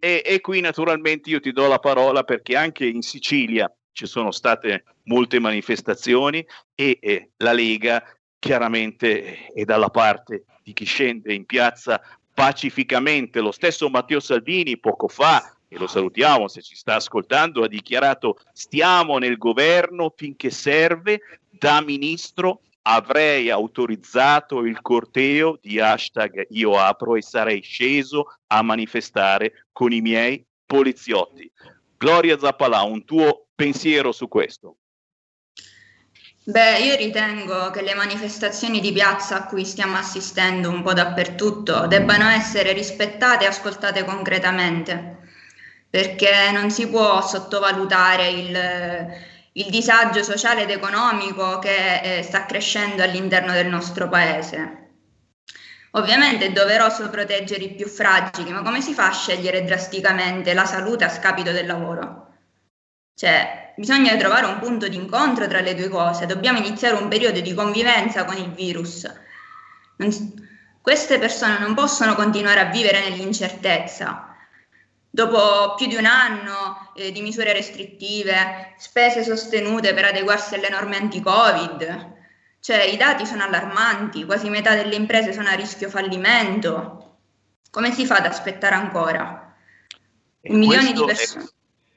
E, e qui naturalmente io ti do la parola perché anche in Sicilia ci sono state molte manifestazioni e, e la Lega chiaramente è dalla parte di chi scende in piazza pacificamente. Lo stesso Matteo Salvini poco fa, e lo salutiamo se ci sta ascoltando, ha dichiarato stiamo nel governo finché serve, da ministro avrei autorizzato il corteo di hashtag io apro e sarei sceso a manifestare con i miei poliziotti. Gloria Zappalà, un tuo pensiero su questo? Beh, io ritengo che le manifestazioni di piazza a cui stiamo assistendo un po' dappertutto debbano essere rispettate e ascoltate concretamente, perché non si può sottovalutare il, il disagio sociale ed economico che eh, sta crescendo all'interno del nostro paese. Ovviamente è doveroso proteggere i più fragili, ma come si fa a scegliere drasticamente la salute a scapito del lavoro? Cioè, bisogna trovare un punto di incontro tra le due cose, dobbiamo iniziare un periodo di convivenza con il virus. Non, queste persone non possono continuare a vivere nell'incertezza. Dopo più di un anno eh, di misure restrittive, spese sostenute per adeguarsi alle norme anti-Covid, cioè i dati sono allarmanti, quasi metà delle imprese sono a rischio fallimento. Come si fa ad aspettare ancora? Un milione di persone.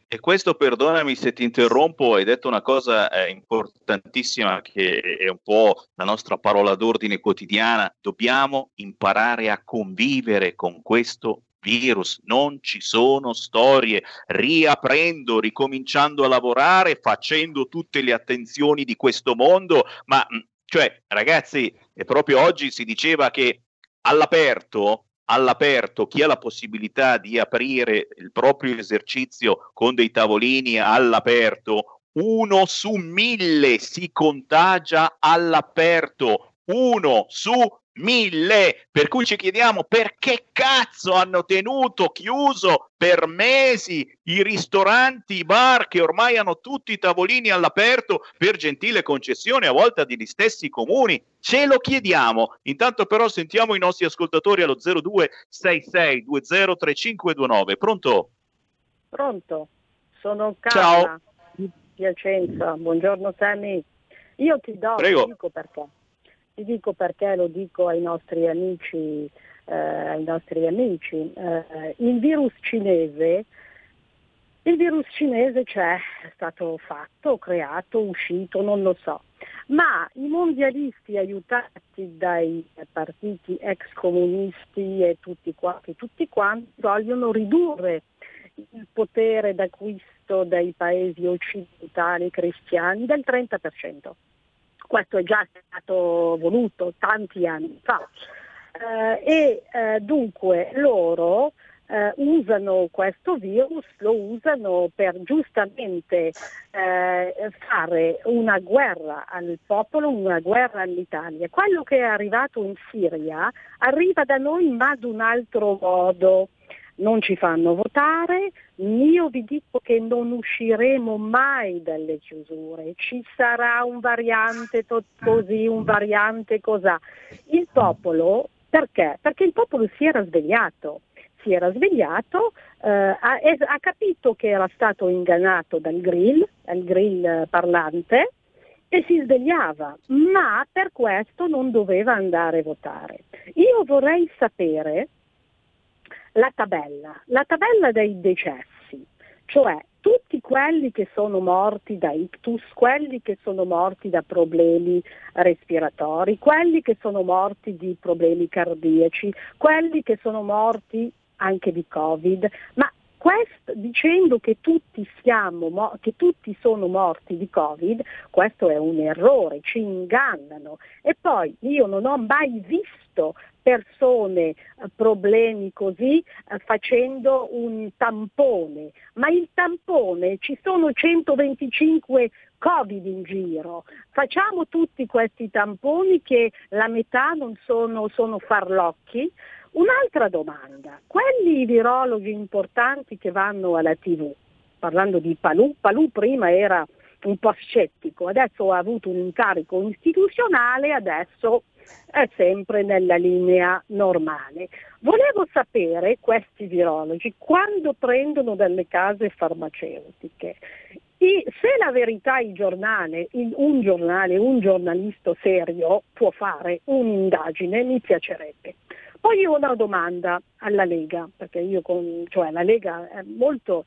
E questo, perdonami se ti interrompo, hai detto una cosa eh, importantissima che è un po' la nostra parola d'ordine quotidiana. Dobbiamo imparare a convivere con questo virus, non ci sono storie, riaprendo, ricominciando a lavorare, facendo tutte le attenzioni di questo mondo, ma mm, cioè ragazzi, proprio oggi si diceva che all'aperto all'aperto, chi ha la possibilità di aprire il proprio esercizio con dei tavolini all'aperto, uno su mille si contagia all'aperto, uno su mille, per cui ci chiediamo perché cazzo hanno tenuto chiuso per mesi i ristoranti, i bar che ormai hanno tutti i tavolini all'aperto per gentile concessione a volte degli stessi comuni. Ce lo chiediamo. Intanto però sentiamo i nostri ascoltatori allo 0266203529. Pronto? Pronto. Sono Carla Ciao. di Piacenza. Buongiorno Sammy. Io ti do, Prego. Ti dico perché ti dico perché lo dico ai nostri amici, eh, ai nostri amici. Eh, il virus cinese il virus cinese c'è, è stato fatto, creato, uscito, non lo so, ma i mondialisti aiutati dai partiti ex comunisti e tutti quanti, tutti quanti vogliono ridurre il potere d'acquisto dei paesi occidentali cristiani del 30% questo è già stato voluto tanti anni fa. Eh, e eh, dunque loro eh, usano questo virus, lo usano per giustamente eh, fare una guerra al popolo, una guerra all'Italia. Quello che è arrivato in Siria arriva da noi ma ad un altro modo non ci fanno votare, io vi dico che non usciremo mai dalle chiusure, ci sarà un variante così, un variante così. Il popolo, perché? Perché il popolo si era svegliato, si era svegliato, eh, ha, ha, capito che era stato ingannato dal grill, dal grill parlante, e si svegliava, ma per questo non doveva andare a votare. Io vorrei sapere la tabella, la tabella dei decessi, cioè tutti quelli che sono morti da ictus, quelli che sono morti da problemi respiratori, quelli che sono morti di problemi cardiaci, quelli che sono morti anche di Covid, ma Quest, dicendo che tutti, siamo, che tutti sono morti di Covid, questo è un errore, ci ingannano. E poi io non ho mai visto persone eh, problemi così eh, facendo un tampone, ma il tampone ci sono 125 Covid in giro, facciamo tutti questi tamponi che la metà non sono, sono farlocchi, Un'altra domanda, quelli virologi importanti che vanno alla tv, parlando di Palù, Palù prima era un po' scettico, adesso ha avuto un incarico istituzionale, adesso è sempre nella linea normale. Volevo sapere questi virologi quando prendono delle case farmaceutiche, se la verità il giornale, un giornale, un giornalista serio può fare un'indagine, mi piacerebbe. Poi io ho una domanda alla Lega, perché io con, cioè la Lega è molto,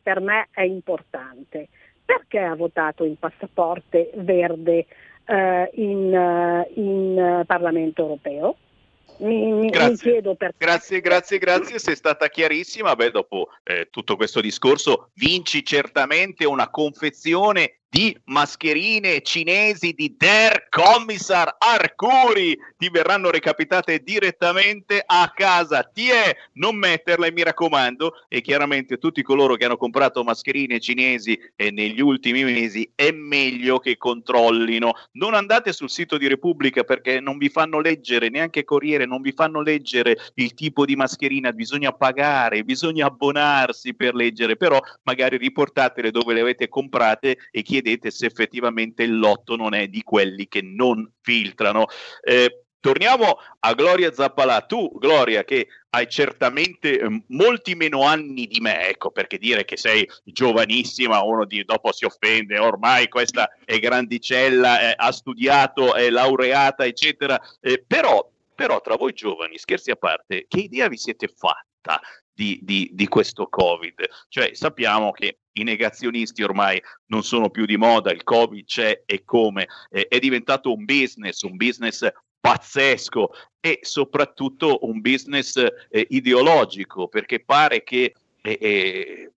per me è importante. Perché ha votato il passaporto verde eh, in, eh, in Parlamento europeo? Mi, mi, grazie. mi. Grazie, grazie, grazie, sei stata chiarissima. Beh, dopo eh, tutto questo discorso vinci certamente una confezione di mascherine cinesi di Der Commissar Arcuri ti verranno recapitate direttamente a casa. Ti è non metterle, mi raccomando. E chiaramente tutti coloro che hanno comprato mascherine cinesi eh, negli ultimi mesi è meglio che controllino. Non andate sul sito di Repubblica perché non vi fanno leggere, neanche Corriere, non vi fanno leggere il tipo di mascherina. Bisogna pagare, bisogna abbonarsi per leggere, però magari riportatele dove le avete comprate e chiedete vedete se effettivamente il lotto non è di quelli che non filtrano. Eh, Torniamo a Gloria Zappalà. Tu, Gloria, che hai certamente eh, molti meno anni di me, ecco perché dire che sei giovanissima, uno di, dopo si offende, ormai questa è grandicella, eh, ha studiato, è laureata, eccetera. Eh, però, però, tra voi giovani, scherzi a parte, che idea vi siete fatta di, di, di questo Covid? Cioè, sappiamo che i negazionisti ormai non sono più di moda, il Covid c'è e come, eh, è diventato un business, un business pazzesco e soprattutto un business eh, ideologico, perché pare che eh, eh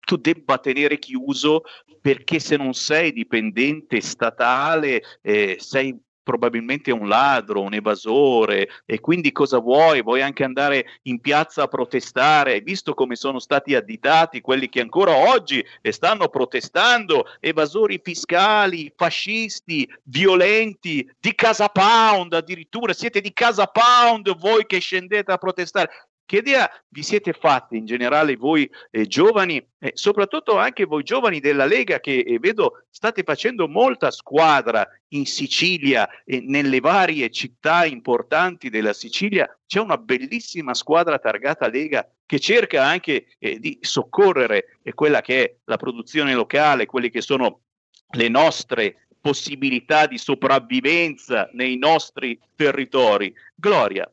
tu debba tenere chiuso perché se non sei dipendente statale eh, sei probabilmente un ladro, un evasore e quindi cosa vuoi? Vuoi anche andare in piazza a protestare? Hai visto come sono stati additati quelli che ancora oggi stanno protestando, evasori fiscali, fascisti, violenti, di Casa Pound addirittura, siete di Casa Pound voi che scendete a protestare. Che idea vi siete fatti in generale voi eh, giovani, eh, soprattutto anche voi giovani della Lega che eh, vedo state facendo molta squadra in Sicilia e nelle varie città importanti della Sicilia? C'è una bellissima squadra targata Lega che cerca anche eh, di soccorrere eh, quella che è la produzione locale, quelle che sono le nostre possibilità di sopravvivenza nei nostri territori. Gloria,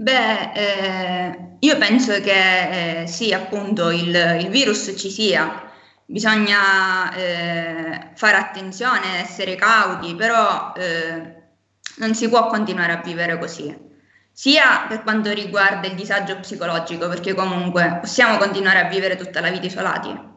Beh, eh, io penso che eh, sì, appunto, il, il, virus ci sia, bisogna eh, fare attenzione, essere cauti, però eh, non si può continuare a vivere così, sia per quanto riguarda il disagio psicologico, perché comunque possiamo continuare a vivere tutta la vita isolati.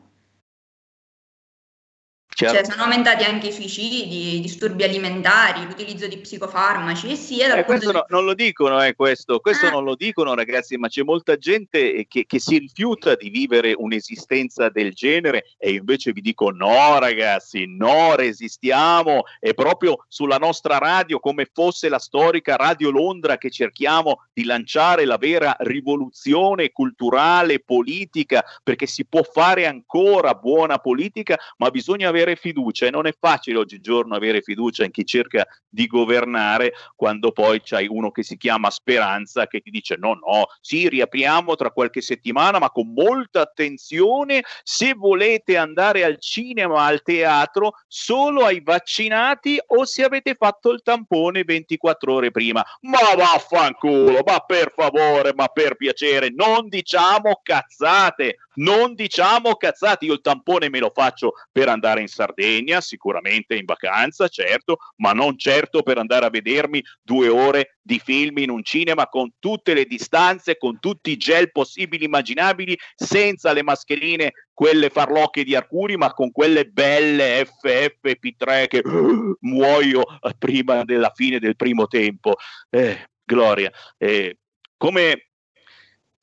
Cioè, sono aumentati anche i suicidi, i disturbi alimentari, l'utilizzo di psicofarmaci. E sì, eh, questo di... no, non lo dicono, eh, questo, questo ah. non lo dicono ragazzi, ma c'è molta gente eh, che, che, si rifiuta di vivere un'esistenza del genere e invece vi dico no ragazzi, no, resistiamo, è proprio sulla nostra radio come fosse la storica Radio Londra che cerchiamo di lanciare la vera rivoluzione culturale, politica, perché si può fare ancora buona politica, ma bisogna avere avere fiducia e non è facile oggigiorno avere fiducia in chi cerca di governare quando poi c'hai uno che si chiama Speranza che ti dice no, no, sì, riapriamo tra qualche settimana ma con molta attenzione se volete andare al cinema, al teatro, solo ai vaccinati o se avete fatto il tampone 24 ore prima. Ma vaffanculo, ma per favore, ma per piacere, non diciamo cazzate, non diciamo cazzate, io il tampone me lo faccio per andare in Sardegna, sicuramente in vacanza, certo, ma non certo per andare a vedermi due ore di film in un cinema con tutte le distanze, con tutti i gel possibili immaginabili, senza le mascherine, quelle farlocche di Arcuri, ma con quelle belle FFP3 che uh, (gasps) muoio prima della fine del primo tempo. Eh, Gloria, eh, come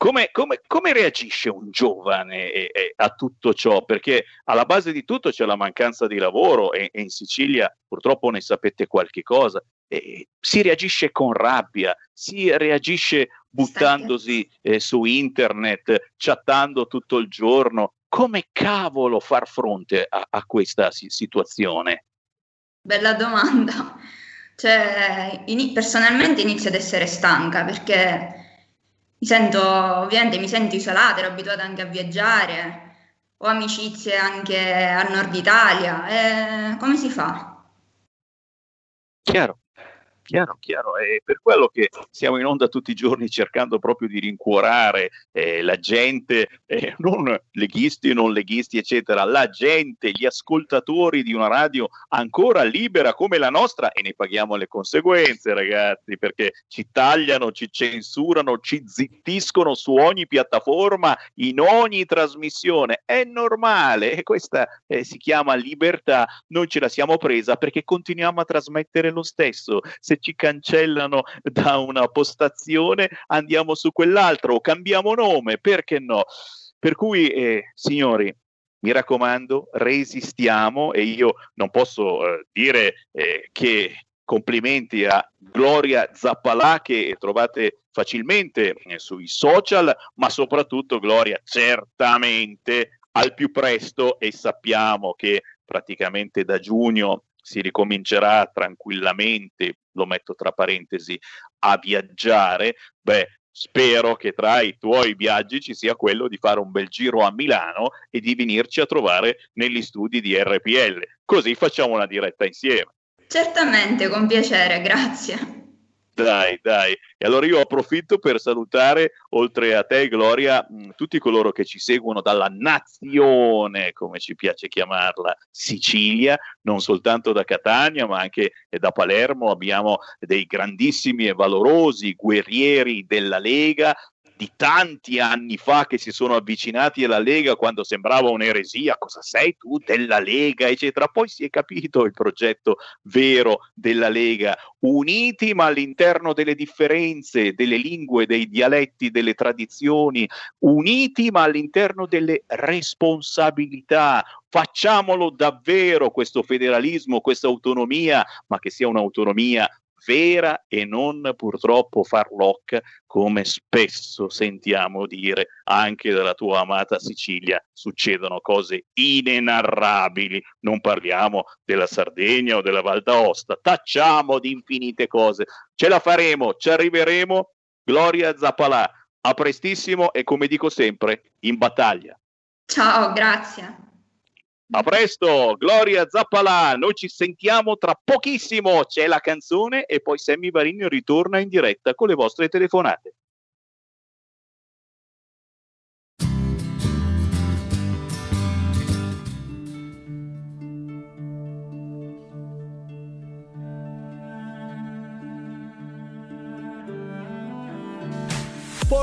come, come, come, reagisce un giovane eh, eh, a tutto ciò? Perché alla base di tutto c'è la mancanza di lavoro e, e in Sicilia purtroppo ne sapete qualche cosa. Eh, si reagisce con rabbia, si reagisce buttandosi eh, su internet, chattando tutto il giorno. Come cavolo far fronte a, a questa situazione? Bella domanda. Cioè, in, personalmente inizio ad essere stanca perché mi sento, ovviamente mi sento isolata, ero abituata anche a viaggiare, ho amicizie anche al nord Italia, eh, come si fa? Chiaro, Chiaro, chiaro, è per quello che siamo in onda tutti i giorni cercando proprio di rincuorare eh, la gente, eh, non leghisti, non leghisti, eccetera, la gente, gli ascoltatori di una radio ancora libera come la nostra e ne paghiamo le conseguenze, ragazzi, perché ci tagliano, ci censurano, ci zittiscono su ogni piattaforma, in ogni trasmissione. È normale, questa eh, si chiama libertà, noi ce la siamo presa perché continuiamo a trasmettere lo stesso. Se ci cancellano da una postazione, andiamo su quell'altro o cambiamo nome, perché no? Per cui, eh, signori, mi raccomando, resistiamo e io non posso eh, dire eh, che complimenti a Gloria Zappalà che trovate facilmente eh, sui social, ma soprattutto Gloria certamente al più presto e sappiamo che praticamente da giugno si ricomincerà tranquillamente, lo metto tra parentesi, a viaggiare, beh, spero che tra i tuoi viaggi ci sia quello di fare un bel giro a Milano e di venirci a trovare negli studi di RPL. Così facciamo una diretta insieme. Certamente, con piacere, grazie. Dai, dai. E allora io approfitto per salutare, oltre a te, Gloria, mm, tutti coloro che ci seguono dalla nazione, come ci piace chiamarla, Sicilia, non soltanto da Catania, ma anche da Palermo. Abbiamo dei grandissimi e valorosi guerrieri della Lega, di tanti anni fa che si sono avvicinati alla Lega quando sembrava un'eresia, cosa sei tu della Lega, eccetera. Poi si è capito il progetto vero della Lega, uniti ma all'interno delle differenze, delle lingue, dei dialetti, delle tradizioni, uniti ma all'interno delle responsabilità. Facciamolo davvero questo federalismo, questa autonomia, ma che sia un'autonomia vera e non purtroppo farlocca come spesso sentiamo dire anche dalla tua amata Sicilia succedono cose inenarrabili. Non parliamo della Sardegna o della Val d'Aosta tacciamo di infinite cose. Ce la faremo ci arriveremo. Gloria Zappalà a prestissimo e come dico sempre in battaglia. Ciao grazie a presto, Gloria Zappalà, noi ci sentiamo tra pochissimo, c'è la canzone e poi Sammy Barigno ritorna in diretta con le vostre telefonate.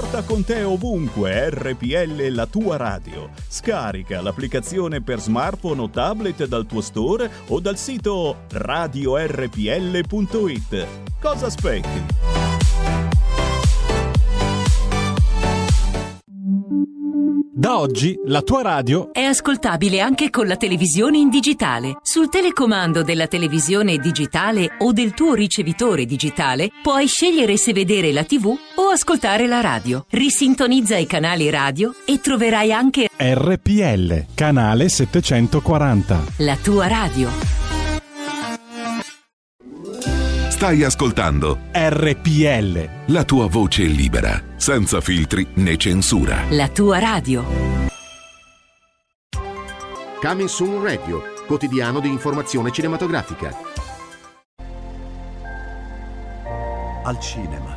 Porta con te ovunque RPL la tua radio. Scarica l'applicazione per smartphone o tablet dal tuo store o dal sito radiorpl.it. Cosa aspetti? Da oggi la tua radio è ascoltabile anche con la televisione in digitale. Sul telecomando della televisione digitale o del tuo ricevitore digitale puoi scegliere se vedere la TV o ascoltare la radio. Risintonizza i canali radio e troverai anche RPL, canale 740. La tua radio. Stai ascoltando RPL. La tua voce libera, senza filtri né censura. La tua radio. Coming Soon Radio, quotidiano di informazione cinematografica. Al cinema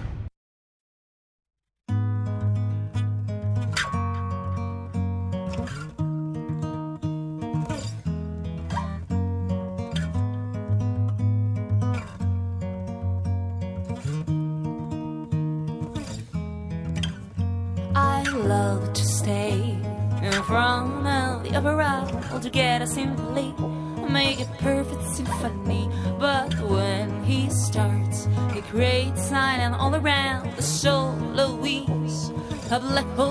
A black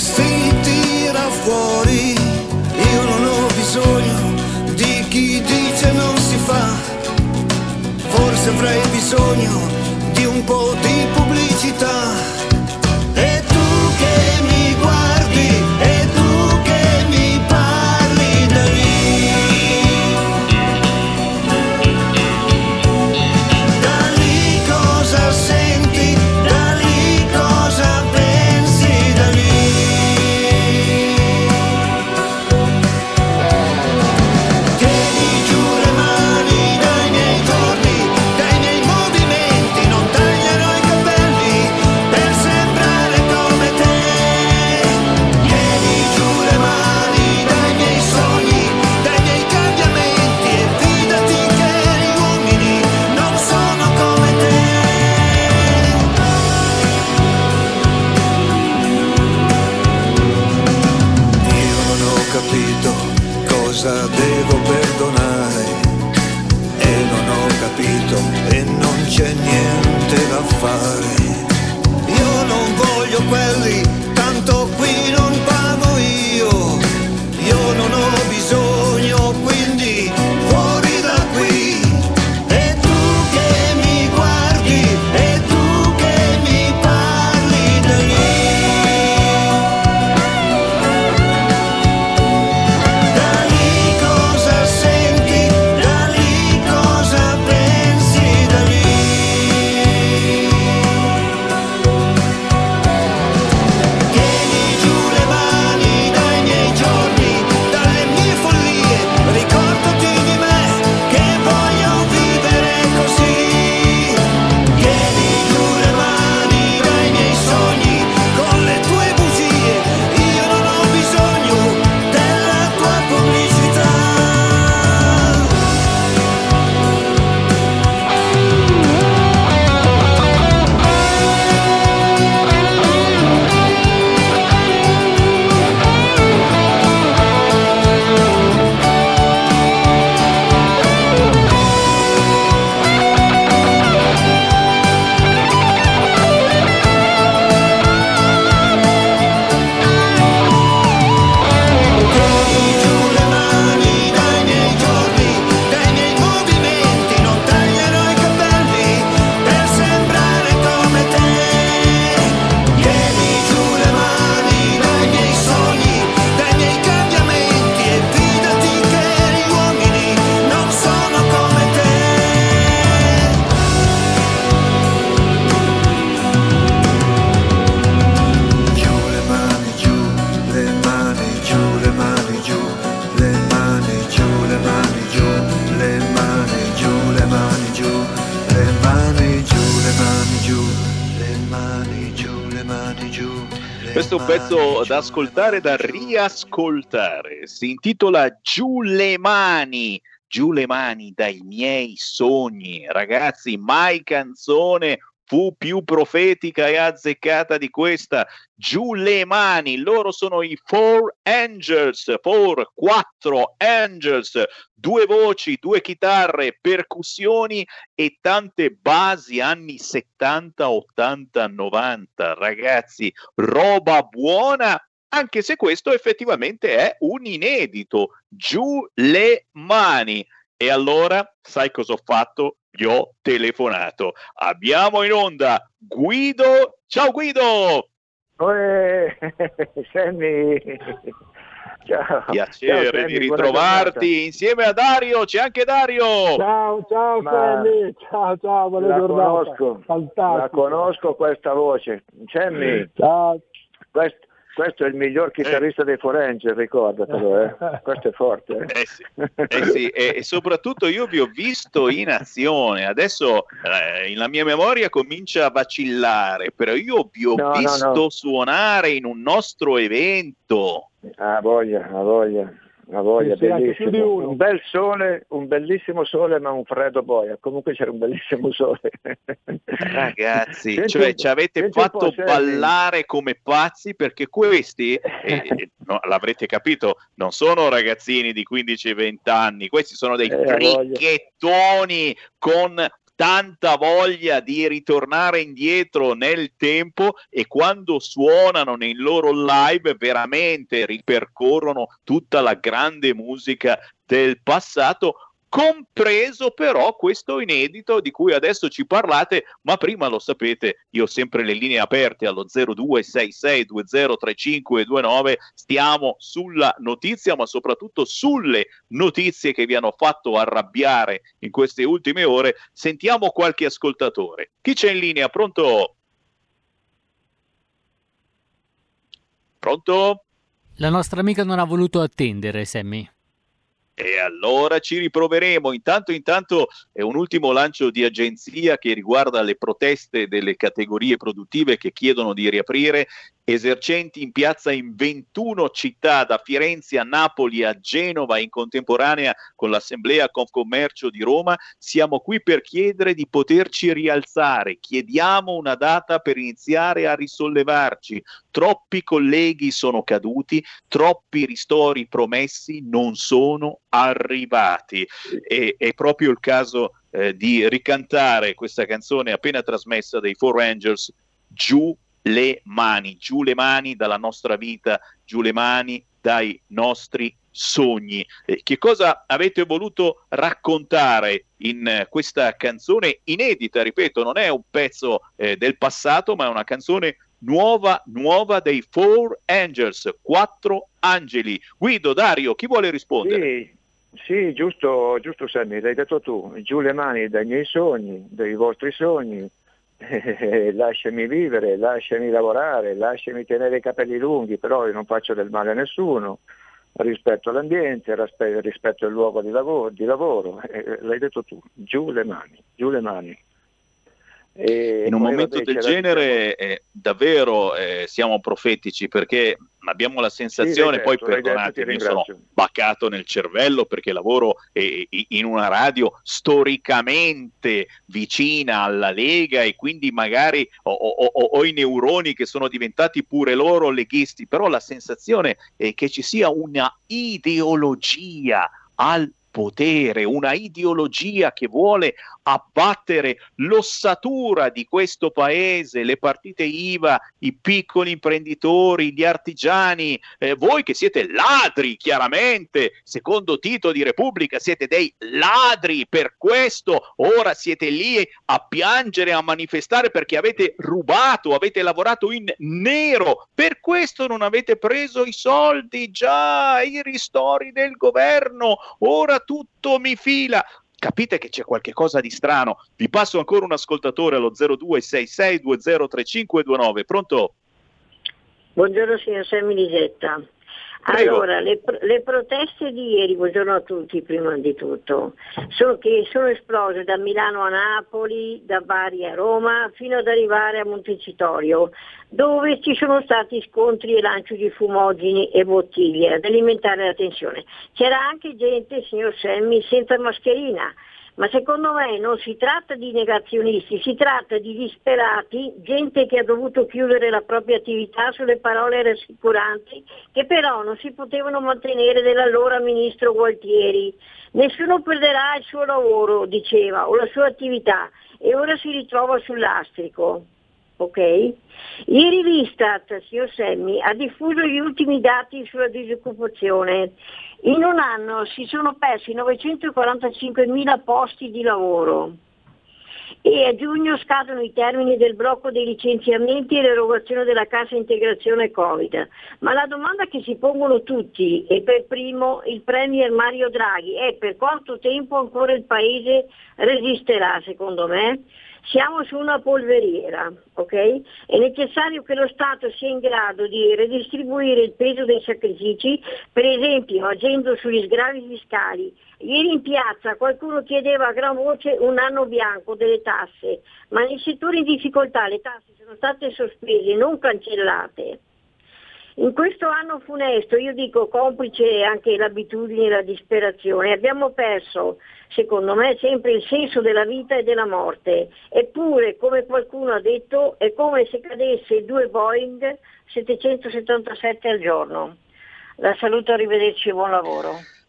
si tira fuori. Io non ho bisogno di chi dice non si fa. Forse avrei bisogno di un po' di da ascoltare, da riascoltare. Si intitola Giù le mani. Giù le mani dai miei sogni. Ragazzi, mai canzone fu più profetica e azzeccata di questa. Giù le mani, loro sono i Four Angels, Four, quattro Angels, due voci, due chitarre, percussioni e tante basi anni 70, 80, 90. Ragazzi, roba buona anche se questo effettivamente è un inedito. Giù le mani. E allora, sai cosa ho fatto? Gli ho telefonato. Abbiamo in onda Guido. Ciao Guido! Sammy. Ciao. Piacere ciao, di ritrovarti insieme a Dario, c'è anche Dario. Ciao, ciao Ma... Sammy, ciao, ciao, buona la giornata. Conosco, Fantastico. la conosco questa voce. Sammy, ciao. Quest, questo è il miglior chitarrista eh. dei Forenger, ricordatelo, eh. (laughs) questo è forte. Eh, eh sì, eh sì. E, e, soprattutto io vi ho visto in azione, adesso eh, la mia memoria comincia a vacillare, però io vi ho no, visto no, no. suonare in un nostro evento. Ah, voglia, a voglia. Una voglia, sì, bellissimo. Un bel sole, un bellissimo sole, ma un freddo boia. Comunque c'era un bellissimo (laughs) sole. Ragazzi, senti, cioè ci avete fatto ballare come pazzi perché questi, (laughs) eh, no, l'avrete capito, non sono ragazzini di 15-20 anni, questi sono dei eh, ricchettoni con tanta voglia di ritornare indietro nel tempo e quando suonano nei loro live veramente ripercorrono tutta la grande musica del passato compreso però questo inedito di cui adesso ci parlate, ma prima lo sapete, io ho sempre le linee aperte allo 0266203529, stiamo sulla notizia, ma soprattutto sulle notizie che vi hanno fatto arrabbiare in queste ultime ore. Sentiamo qualche ascoltatore. Chi c'è in linea? Pronto? Pronto? La nostra amica non ha voluto attendere, Sammy. E allora ci riproveremo. Intanto, intanto è un ultimo lancio di agenzia che riguarda le proteste delle categorie produttive che chiedono di riaprire esercenti in piazza in 21 città, da Firenze a Napoli a Genova, in contemporanea con l'Assemblea Confcommercio di Roma. Siamo qui per chiedere di poterci rialzare. Chiediamo una data per iniziare a risollevarci. Troppi colleghi sono caduti, troppi ristori promessi non sono arrivati. E, è proprio il caso eh, di ricantare questa canzone appena trasmessa dei Four Angels giù le mani, giù le mani dalla nostra vita, giù le mani dai nostri sogni. Eh, che cosa avete voluto raccontare in eh, questa canzone inedita? Ripeto, non è un pezzo eh, del passato, ma è una canzone nuova, nuova dei Four Angels, quattro angeli. Guido, Dario, chi vuole rispondere? Sì, sì giusto, giusto Sammy, l'hai detto tu, giù le mani dai miei sogni, dai vostri sogni, eh, (laughs) lasciami vivere, lasciami lavorare, lasciami tenere i capelli lunghi, però io non faccio del male a nessuno, rispetto all'ambiente, rispetto al luogo di lavoro, di lavoro. Eh, l'hai detto tu, giù le mani, giù le mani. E in un momento del genere eh, davvero eh, siamo profetici perché abbiamo la sensazione, sì, poi certo, perdonatemi, io sono baccato nel cervello perché lavoro eh, in una radio storicamente vicina alla Lega e quindi magari ho, ho, ho, i neuroni che sono diventati pure loro leghisti, però la sensazione è che ci sia una ideologia al potere, una ideologia che vuole abbattere l'ossatura di questo paese, le partite IVA, i piccoli imprenditori, gli artigiani, eh, voi che siete ladri chiaramente, secondo Tito di Repubblica siete dei ladri, per questo ora siete lì a piangere, a manifestare perché avete rubato, avete lavorato in nero, per questo non avete preso i soldi, già i ristori del governo, ora tutto mi fila capite che c'è qualcosa di strano. Vi passo ancora un ascoltatore allo 0266203529. Pronto? Buongiorno signor Sammy Lisetta. Allora, le, le, proteste di ieri, buongiorno a tutti prima di tutto, sono, che sono esplose da Milano a Napoli, da Bari a Roma, fino ad arrivare a Montecitorio, dove ci sono stati scontri e lancio di fumogeni e bottiglie ad alimentare la tensione. C'era anche gente, signor Semmi, senza mascherina. Ma secondo me non si tratta di negazionisti, si tratta di disperati, gente che ha dovuto chiudere la propria attività sulle parole rassicuranti che però non si potevano mantenere dell'allora ministro Gualtieri. Nessuno perderà il suo lavoro, diceva, o la sua attività e ora si ritrova sul lastrico. Ok? Ieri l'Istat, signor Semmi, ha diffuso gli ultimi dati sulla disoccupazione. In un anno si sono persi 945.000 posti di lavoro e a giugno scadono i termini del blocco dei licenziamenti e l'erogazione della cassa integrazione Covid. Ma la domanda che si pongono tutti, e per primo il Premier Mario Draghi, è per quanto tempo ancora il Paese resisterà, secondo me? Siamo su una polveriera, ok? È necessario che lo Stato sia in grado di redistribuire il peso dei sacrifici, per esempio agendo sugli sgravi fiscali. Ieri in piazza qualcuno chiedeva a gran voce un anno bianco delle tasse, ma nei settori in difficoltà le tasse sono state sospese, non cancellate. In questo anno funesto, io dico complice anche l'abitudine e la disperazione, abbiamo perso, secondo me, sempre il senso della vita e della morte. Eppure, come qualcuno ha detto, è come se cadesse due Boeing 777 al giorno. La saluto, arrivederci e buon lavoro.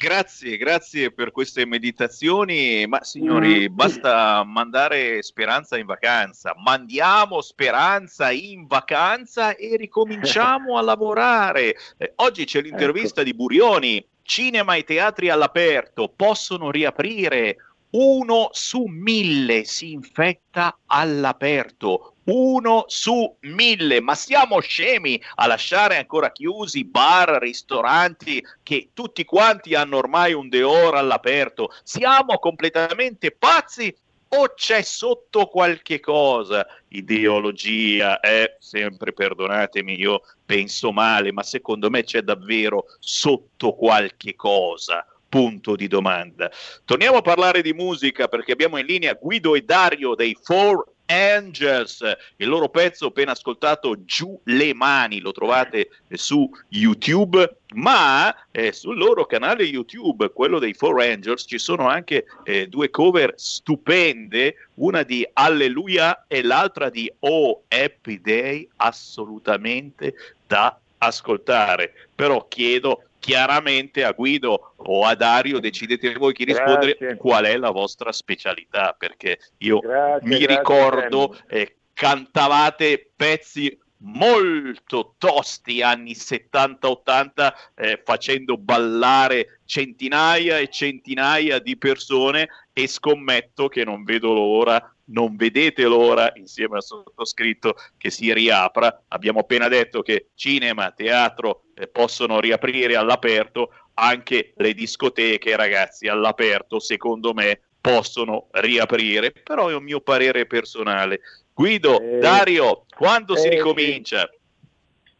Grazie, grazie per queste meditazioni, ma signori, basta mandare Speranza in vacanza. Mandiamo Speranza in vacanza e ricominciamo a lavorare. Eh, oggi c'è l'intervista ecco. di Burioni. Cinema e teatri all'aperto possono riaprire. Uno su mille si infetta all'aperto uno su mille. Ma siamo scemi a lasciare ancora chiusi bar, ristoranti che tutti quanti hanno ormai un deor all'aperto. Siamo completamente pazzi o c'è sotto qualche cosa? Ideologia, eh, sempre perdonatemi, io penso male, ma secondo me c'è davvero sotto qualche cosa punto di domanda. Torniamo a parlare di musica perché abbiamo in linea Guido e Dario dei Four Angels, il loro pezzo appena ascoltato Giù le mani, lo trovate su YouTube, ma eh, sul loro canale YouTube, quello dei Four Angels, ci sono anche eh, due cover stupende, una di Alleluia e l'altra di Oh Happy Day, assolutamente da ascoltare. Però chiedo chiaramente a Guido o a Dario decidete voi chi rispondere grazie. qual è la vostra specialità perché io grazie, mi grazie, ricordo eh, cantavate pezzi molto tosti anni 70-80 eh, facendo ballare centinaia e centinaia di persone e scommetto che non vedo l'ora non vedete l'ora insieme al sottoscritto che si riapra. Abbiamo appena detto che cinema, teatro eh, possono riaprire all'aperto, anche le discoteche, ragazzi, all'aperto, secondo me, possono riaprire, però è un mio parere personale. Guido, eh, Dario, quando eh, si ricomincia?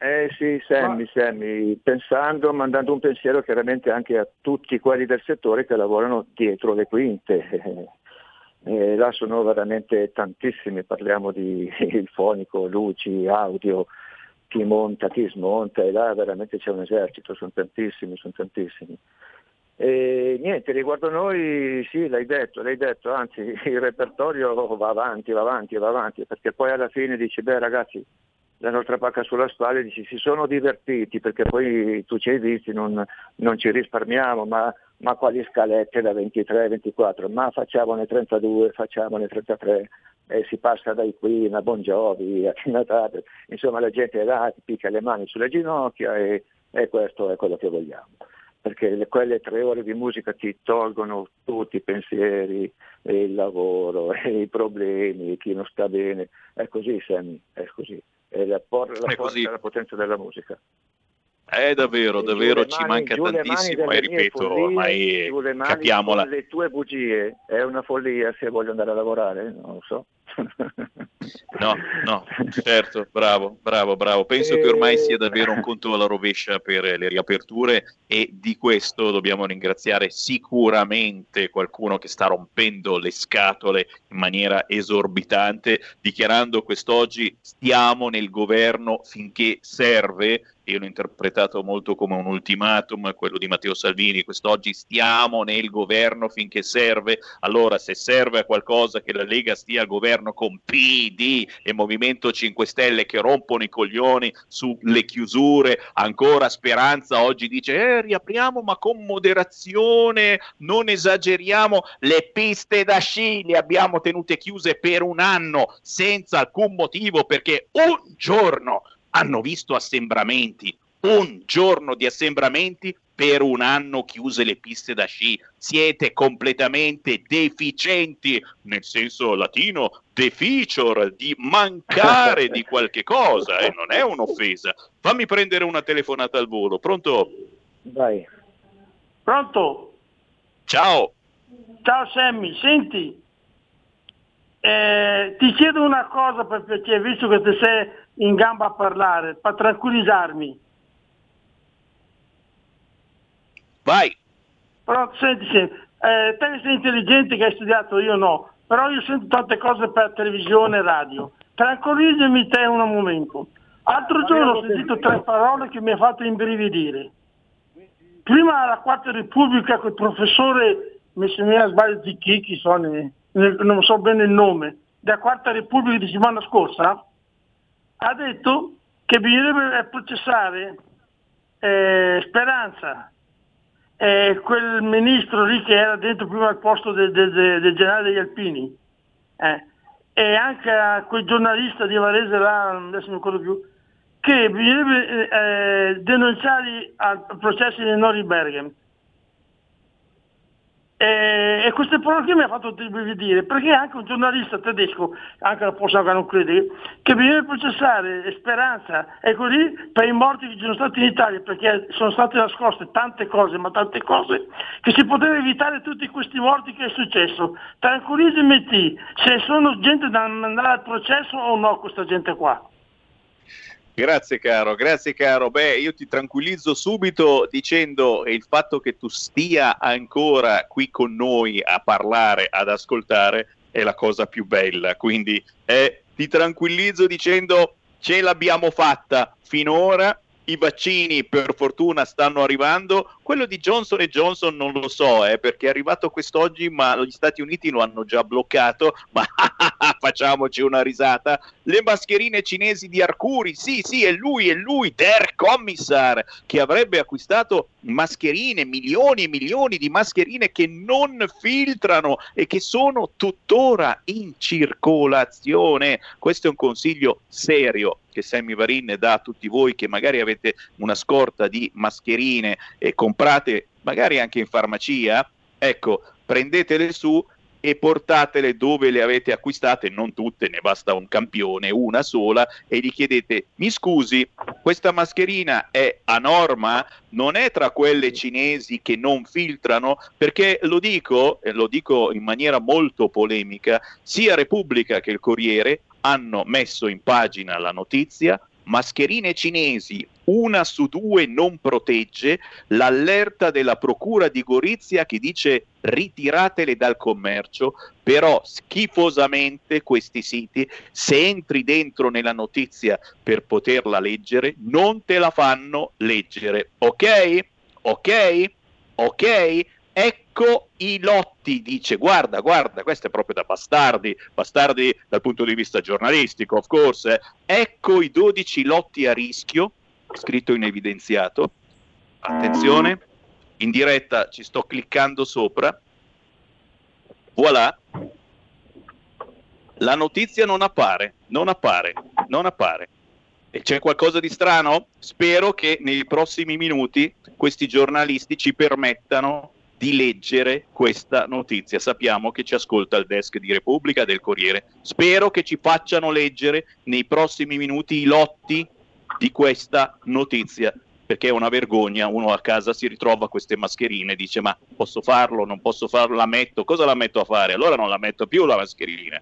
Eh sì, Sammy, Sammy, pensando, mandando un pensiero chiaramente anche a tutti quelli del settore che lavorano dietro le quinte. (laughs) Eh, là sono veramente tantissimi, parliamo di (laughs) il fonico, luci, audio, chi monta, chi smonta, e là veramente c'è un esercito, sono tantissimi, sono tantissimi. E niente, riguardo noi, sì, l'hai detto, l'hai detto, anzi (laughs) il repertorio va avanti, va avanti, va avanti, perché poi alla fine dici, beh ragazzi, la nostra pacca sulla spalla e dici si sono divertiti perché poi tu ci hai visti, non, non ci risparmiamo, ma, ma, quali scalette da 23, 24, ma facciamone 32, facciamone 33, e si passa dai Queen a Bon Jovi, (laughs) a Natale, insomma la gente là, ti picca le mani sulle ginocchia e, e questo è quello che vogliamo. Perché le, quelle tre ore di musica ti tolgono tutti i pensieri, il lavoro, (laughs) i problemi, chi non sta bene. È così, Sammy, è così e la, por- la forza e la potenza della musica. È davvero, davvero ci mani, manca tantissimo e ripeto, follie, ormai capiamola. Le tue bugie è una follia se voglio andare a lavorare, non lo so. No, no, certo, bravo, bravo, bravo. Penso che ormai sia davvero un conto alla rovescia per le riaperture e di questo dobbiamo ringraziare sicuramente qualcuno che sta rompendo le scatole in maniera esorbitante, dichiarando quest'oggi stiamo nel governo finché serve io l'ho interpretato molto come un ultimatum, quello di Matteo Salvini, quest'oggi stiamo nel governo finché serve, allora se serve a qualcosa che la Lega stia al governo con PD e Movimento 5 Stelle che rompono i coglioni sulle chiusure, ancora Speranza oggi dice eh, riapriamo ma con moderazione, non esageriamo, le piste da sci le abbiamo tenute chiuse per un anno senza alcun motivo perché un giorno hanno visto assembramenti, un giorno di assembramenti per un anno chiuse le piste da sci. Siete completamente deficienti, nel senso latino, deficior, di mancare di qualche cosa, e eh? non è un'offesa. Fammi prendere una telefonata al volo, pronto? Vai. Pronto? Ciao. Ciao Sammy, senti, eh, ti chiedo una cosa per piacere, visto che ti sei in gamba a parlare, per tranquillizzarmi. Vai. Però senti, senti eh, te sei intelligente che hai studiato, io no, però io sento tante cose per televisione e radio. Tranquillizzami te un momento. Altro giorno ho sentito tre parole che mi ha fatto imbrividire. Prima la Quarta Repubblica col professore, mi sembra sbaglio Zicchi, sono, non so bene il nome, della Quarta Repubblica di settimana scorsa, ha detto che bisognerebbe processare eh, Speranza, eh, quel ministro lì che era dentro prima al posto del, del, del generale degli Alpini, eh, e anche a quel giornalista di Varese là, adesso non ricordo più, che bisognerebbe eh, denunciarli al processo di Noribergen. E, e parole qui mi ha fatto dire, perché anche un giornalista tedesco, anche la posta che non crede, che bisogna processare Speranza e così per i morti che ci sono stati in Italia, perché sono state nascoste tante cose, ma tante cose, che si poteva evitare tutti questi morti che è successo. Tranquillizzami se sono gente da mandare al processo o no questa gente qua. Grazie caro, grazie caro. Beh, io ti tranquillizzo subito dicendo il fatto che tu stia ancora qui con noi a parlare, ad ascoltare, è la cosa più bella. Quindi eh, ti tranquillizzo dicendo ce l'abbiamo fatta finora i vaccini per fortuna stanno arrivando, quello di Johnson Johnson non lo so, eh, perché è arrivato quest'oggi, ma gli Stati Uniti lo hanno già bloccato, (laughs) ma facciamoci una risata. Le mascherine cinesi di Arcuri, sì, sì, è lui, è lui, Der Commissar, che avrebbe acquistato mascherine, milioni e milioni di mascherine che non filtrano e che sono tuttora in circolazione. Questo è un consiglio serio che Sammy Varin dà a tutti voi che magari avete una scorta di mascherine e comprate magari anche in farmacia, ecco, prendetele su e portatele dove le avete acquistate, non tutte, ne basta un campione, una sola, e gli chiedete, mi scusi, questa mascherina è a norma? Non è tra quelle cinesi che non filtrano? Perché lo dico, e lo dico in maniera molto polemica, sia Repubblica che il Corriere hanno messo in pagina la notizia mascherine cinesi, una su due non protegge, l'allerta della Procura di Gorizia che dice ritiratele dal commercio, però schifosamente questi siti, se entri dentro nella notizia per poterla leggere, non te la fanno leggere. Ok? Ok? Ok? Ecco i lotti, dice, guarda, guarda, questo è proprio da bastardi, bastardi dal punto di vista giornalistico, of course. Eh. Ecco i 12 lotti a rischio, scritto in evidenziato. Attenzione, in diretta ci sto cliccando sopra. Voilà. La notizia non appare, non appare, non appare. E c'è qualcosa di strano? Spero che nei prossimi minuti questi giornalisti ci permettano di leggere questa notizia. Sappiamo che ci ascolta il desk di Repubblica del Corriere. Spero che ci facciano leggere nei prossimi minuti i lotti di questa notizia perché è una vergogna, uno a casa si ritrova queste mascherine dice ma posso farlo, non posso farlo, la metto, cosa la metto a fare? Allora non la metto più la mascherina.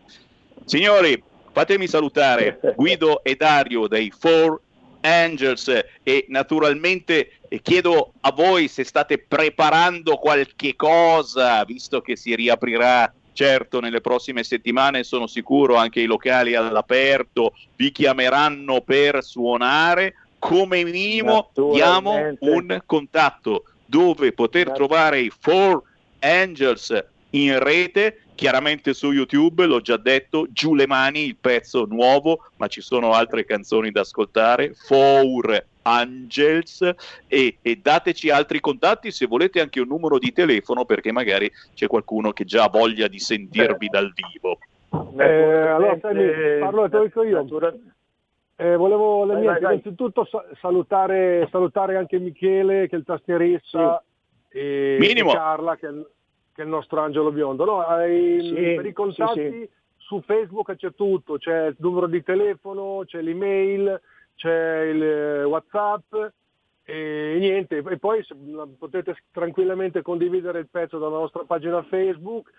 Signori, fatemi salutare Guido e Dario dei Four Angels e naturalmente chiedo a voi se state preparando qualche cosa, visto che si riaprirà certo nelle prossime settimane, sono sicuro anche i locali all'aperto vi chiameranno per suonare, come minimo diamo un contatto dove poter trovare i Four Angels in rete. Chiaramente su YouTube, l'ho già detto, Giù le mani, il pezzo nuovo, ma ci sono altre canzoni da ascoltare, Four Angels e, e, dateci altri contatti se volete anche un numero di telefono perché magari c'è qualcuno che già ha voglia di sentirvi eh. dal vivo. Eh, allora Sammy, parlo te io. Eh, volevo vai, vai, innanzitutto salutare, salutare, anche Michele che è il tastierista sì. e, e Carla che è il che è il nostro angelo biondo. No, hai, sì, per i contatti sì, sì. su Facebook c'è tutto, c'è il numero di telefono, c'è l'email, c'è il eh, Whatsapp e niente. E poi potete tranquillamente condividere il pezzo dalla nostra pagina Facebook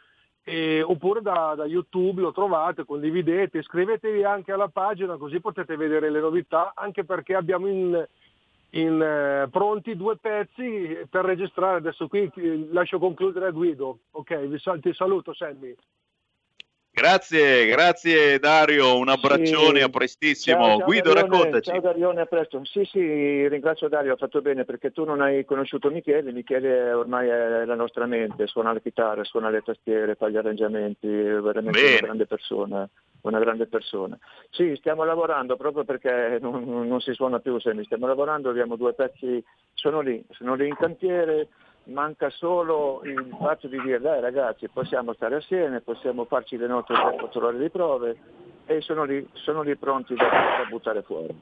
e, oppure da, da, YouTube lo trovate, condividete, iscrivetevi anche alla pagina così potete vedere le novità, anche perché abbiamo in in, eh, pronti due pezzi per registrare. Adesso qui lascio concludere a Guido. Ok, vi ti saluto Sammy. Grazie, grazie Dario, un abbraccione, sì. a prestissimo. Ciao, ciao Guido, Darione, raccontaci. Ciao Darione, a presto. Sì, sì, ringrazio Dario, ha fatto bene perché tu non hai conosciuto Michele, Michele ormai è la nostra mente, suona la chitarra, suona le tastiere, fa gli arrangiamenti, è veramente bene. una grande persona una grande persona. Sì, stiamo lavorando proprio perché non, non si suona più semi, stiamo lavorando, abbiamo due pezzi, sono lì, sono lì in cantiere, manca solo il fatto di dire dai ragazzi possiamo stare assieme, possiamo farci le nostre 4 ore di prove e sono lì, sono lì pronti da, da buttare fuori.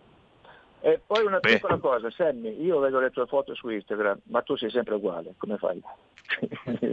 E poi una Beh. piccola cosa, Sammy, io vedo le tue foto su Instagram, ma tu sei sempre uguale, come fai?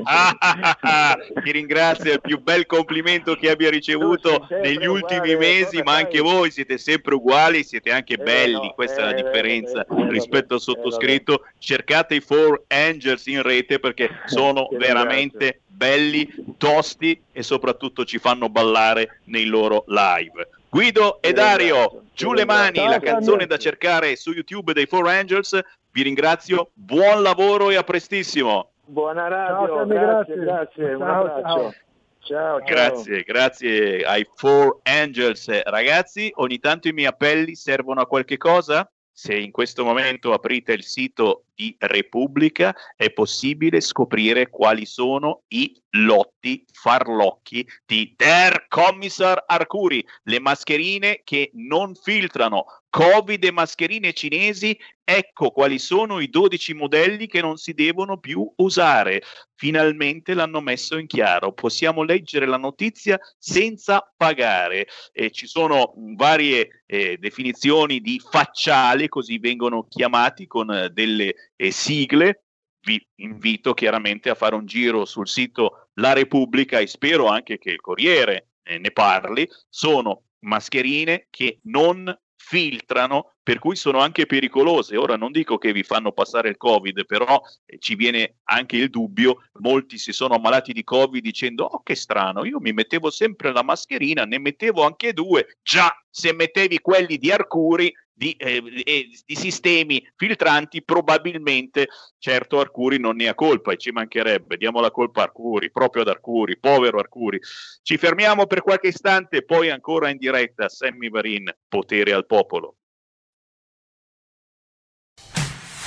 ah, ah, ah, ti ringrazio, è il più bel complimento che abbia ricevuto negli ultimi uguale, mesi, ma anche voi siete sempre uguali, siete anche eh, belli, no, questa eh, è la eh, differenza eh, rispetto al sottoscritto. Cercate i Four Angels in rete perché (laughs) sono veramente belli, tosti e soprattutto ci fanno ballare nei loro live. Guido e Dario, giù le mani, la canzone da cercare su YouTube dei Four Angels. Vi ringrazio, buon lavoro e a prestissimo. Buona radio, ciao, grazie, grazie, grazie, un abbraccio. Ciao, ciao. Grazie, grazie ai Four Angels. Ragazzi, ogni tanto i miei appelli servono a qualche cosa? Se in questo momento aprite il sito di Repubblica è possibile scoprire quali sono i lotti farlocchi di Der Kommissar Arcuri, le mascherine che non filtrano, Covid e mascherine cinesi, ecco quali sono i 12 modelli che non si devono più usare. Finalmente l'hanno messo in chiaro, possiamo leggere la notizia senza pagare. E ci sono varie eh, definizioni di facciale, così vengono chiamati, con eh, delle eh, sigle. Vi invito chiaramente a fare un giro sul sito La Repubblica e spero anche che il Corriere eh, ne parli. Sono mascherine che non filtrano, per cui sono anche pericolose. Ora non dico che vi fanno passare il Covid, però eh, ci viene anche il dubbio, molti si sono ammalati di Covid dicendo "Oh che strano, io mi mettevo sempre la mascherina, ne mettevo anche due". Già, se mettevi quelli di Arcuri di, eh, di, sistemi filtranti, probabilmente certo Arcuri non ne ha colpa e ci mancherebbe, diamo la colpa a Arcuri, proprio ad Arcuri, povero Arcuri. Ci fermiamo per qualche istante, poi ancora in diretta Sammy Varin, potere al popolo.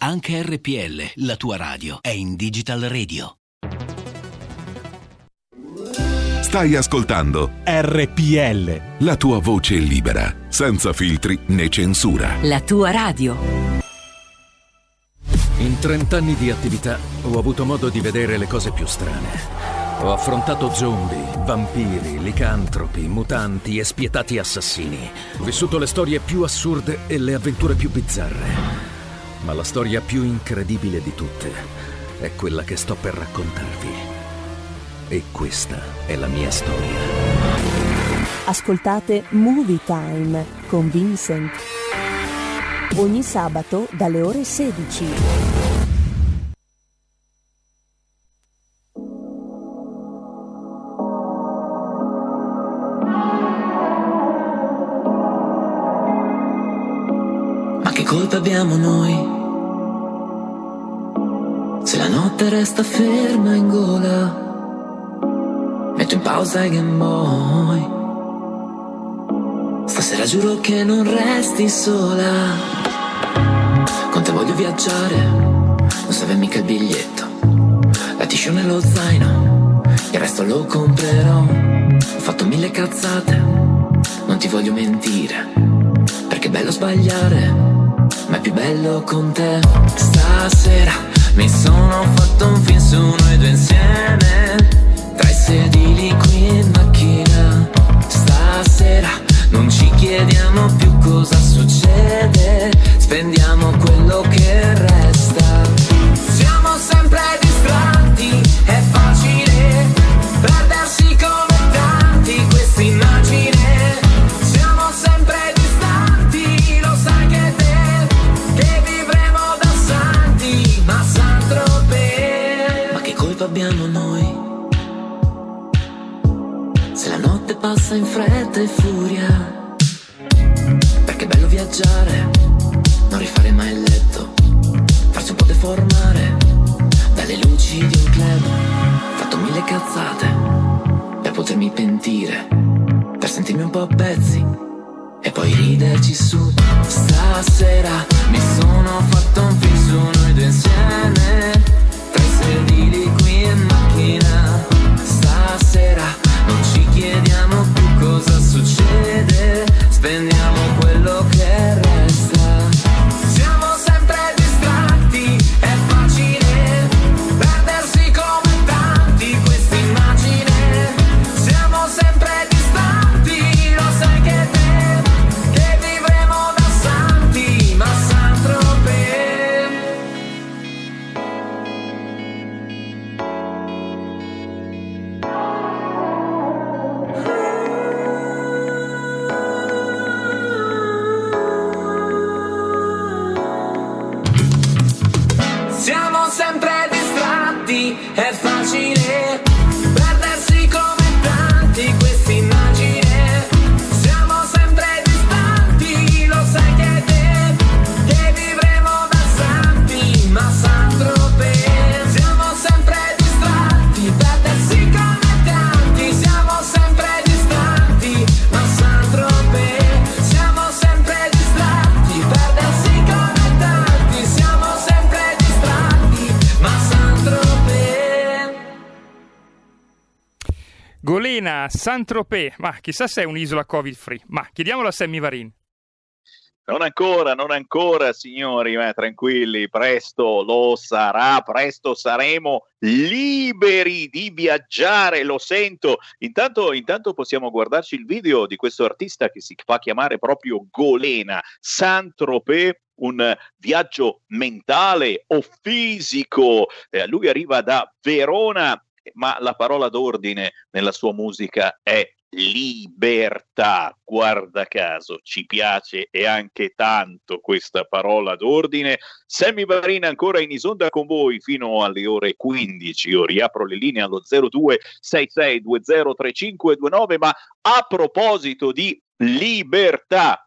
Anche RPL, la tua radio, è in Digital Radio. Stai ascoltando RPL. La tua voce libera, senza filtri né censura. La tua radio. In 30 anni di attività ho avuto modo di vedere le cose più strane. Ho affrontato zombie, vampiri, licantropi, mutanti e spietati assassini. Ho vissuto le storie più assurde e le avventure più bizzarre. Ma la storia più incredibile di tutte è quella che sto per raccontarvi. E questa è la mia storia. Ascoltate Movie Time con Vincent. Ogni sabato dalle ore 16. Colpa abbiamo noi? Se la notte resta ferma in gola, metto in pausa i Game Boy. Stasera giuro che non resti sola. Con te voglio viaggiare, non serve mica il biglietto. La t-shirt nello zaino, il resto lo comprerò. Ho fatto mille cazzate, non ti voglio mentire. Perché è bello sbagliare, più bello con te. Stasera mi sono fatto un film su noi due insieme. Tra i sedili qui in macchina. Stasera non ci chiediamo più cosa succede. Spendiamo quello che resta. Siamo sempre passa in fretta e furia. Perché è bello viaggiare, non rifare mai il letto, farsi un po' deformare dalle luci di un club. Fatto mille cazzate per potermi pentire, per sentirmi un po' a pezzi e poi riderci su. Stasera mi sono fatto un film su noi due insieme, Saint-Tropez, ma chissà se è un'isola covid free. Ma chiediamolo a Sammy Varin. Non ancora, non ancora, signori, ma tranquilli, presto lo sarà, presto saremo liberi di viaggiare, lo sento. Intanto, intanto possiamo guardarci il video di questo artista che si fa chiamare proprio Golena, Saint-Tropez, un viaggio mentale o fisico. Eh, lui arriva da Verona, ma la parola d'ordine nella sua musica è libertà. Guarda caso, ci piace e anche tanto questa parola d'ordine. Sammy Barina ancora in isonda con voi fino alle ore 15. Io riapro le linee allo 0266203529, ma a proposito di libertà,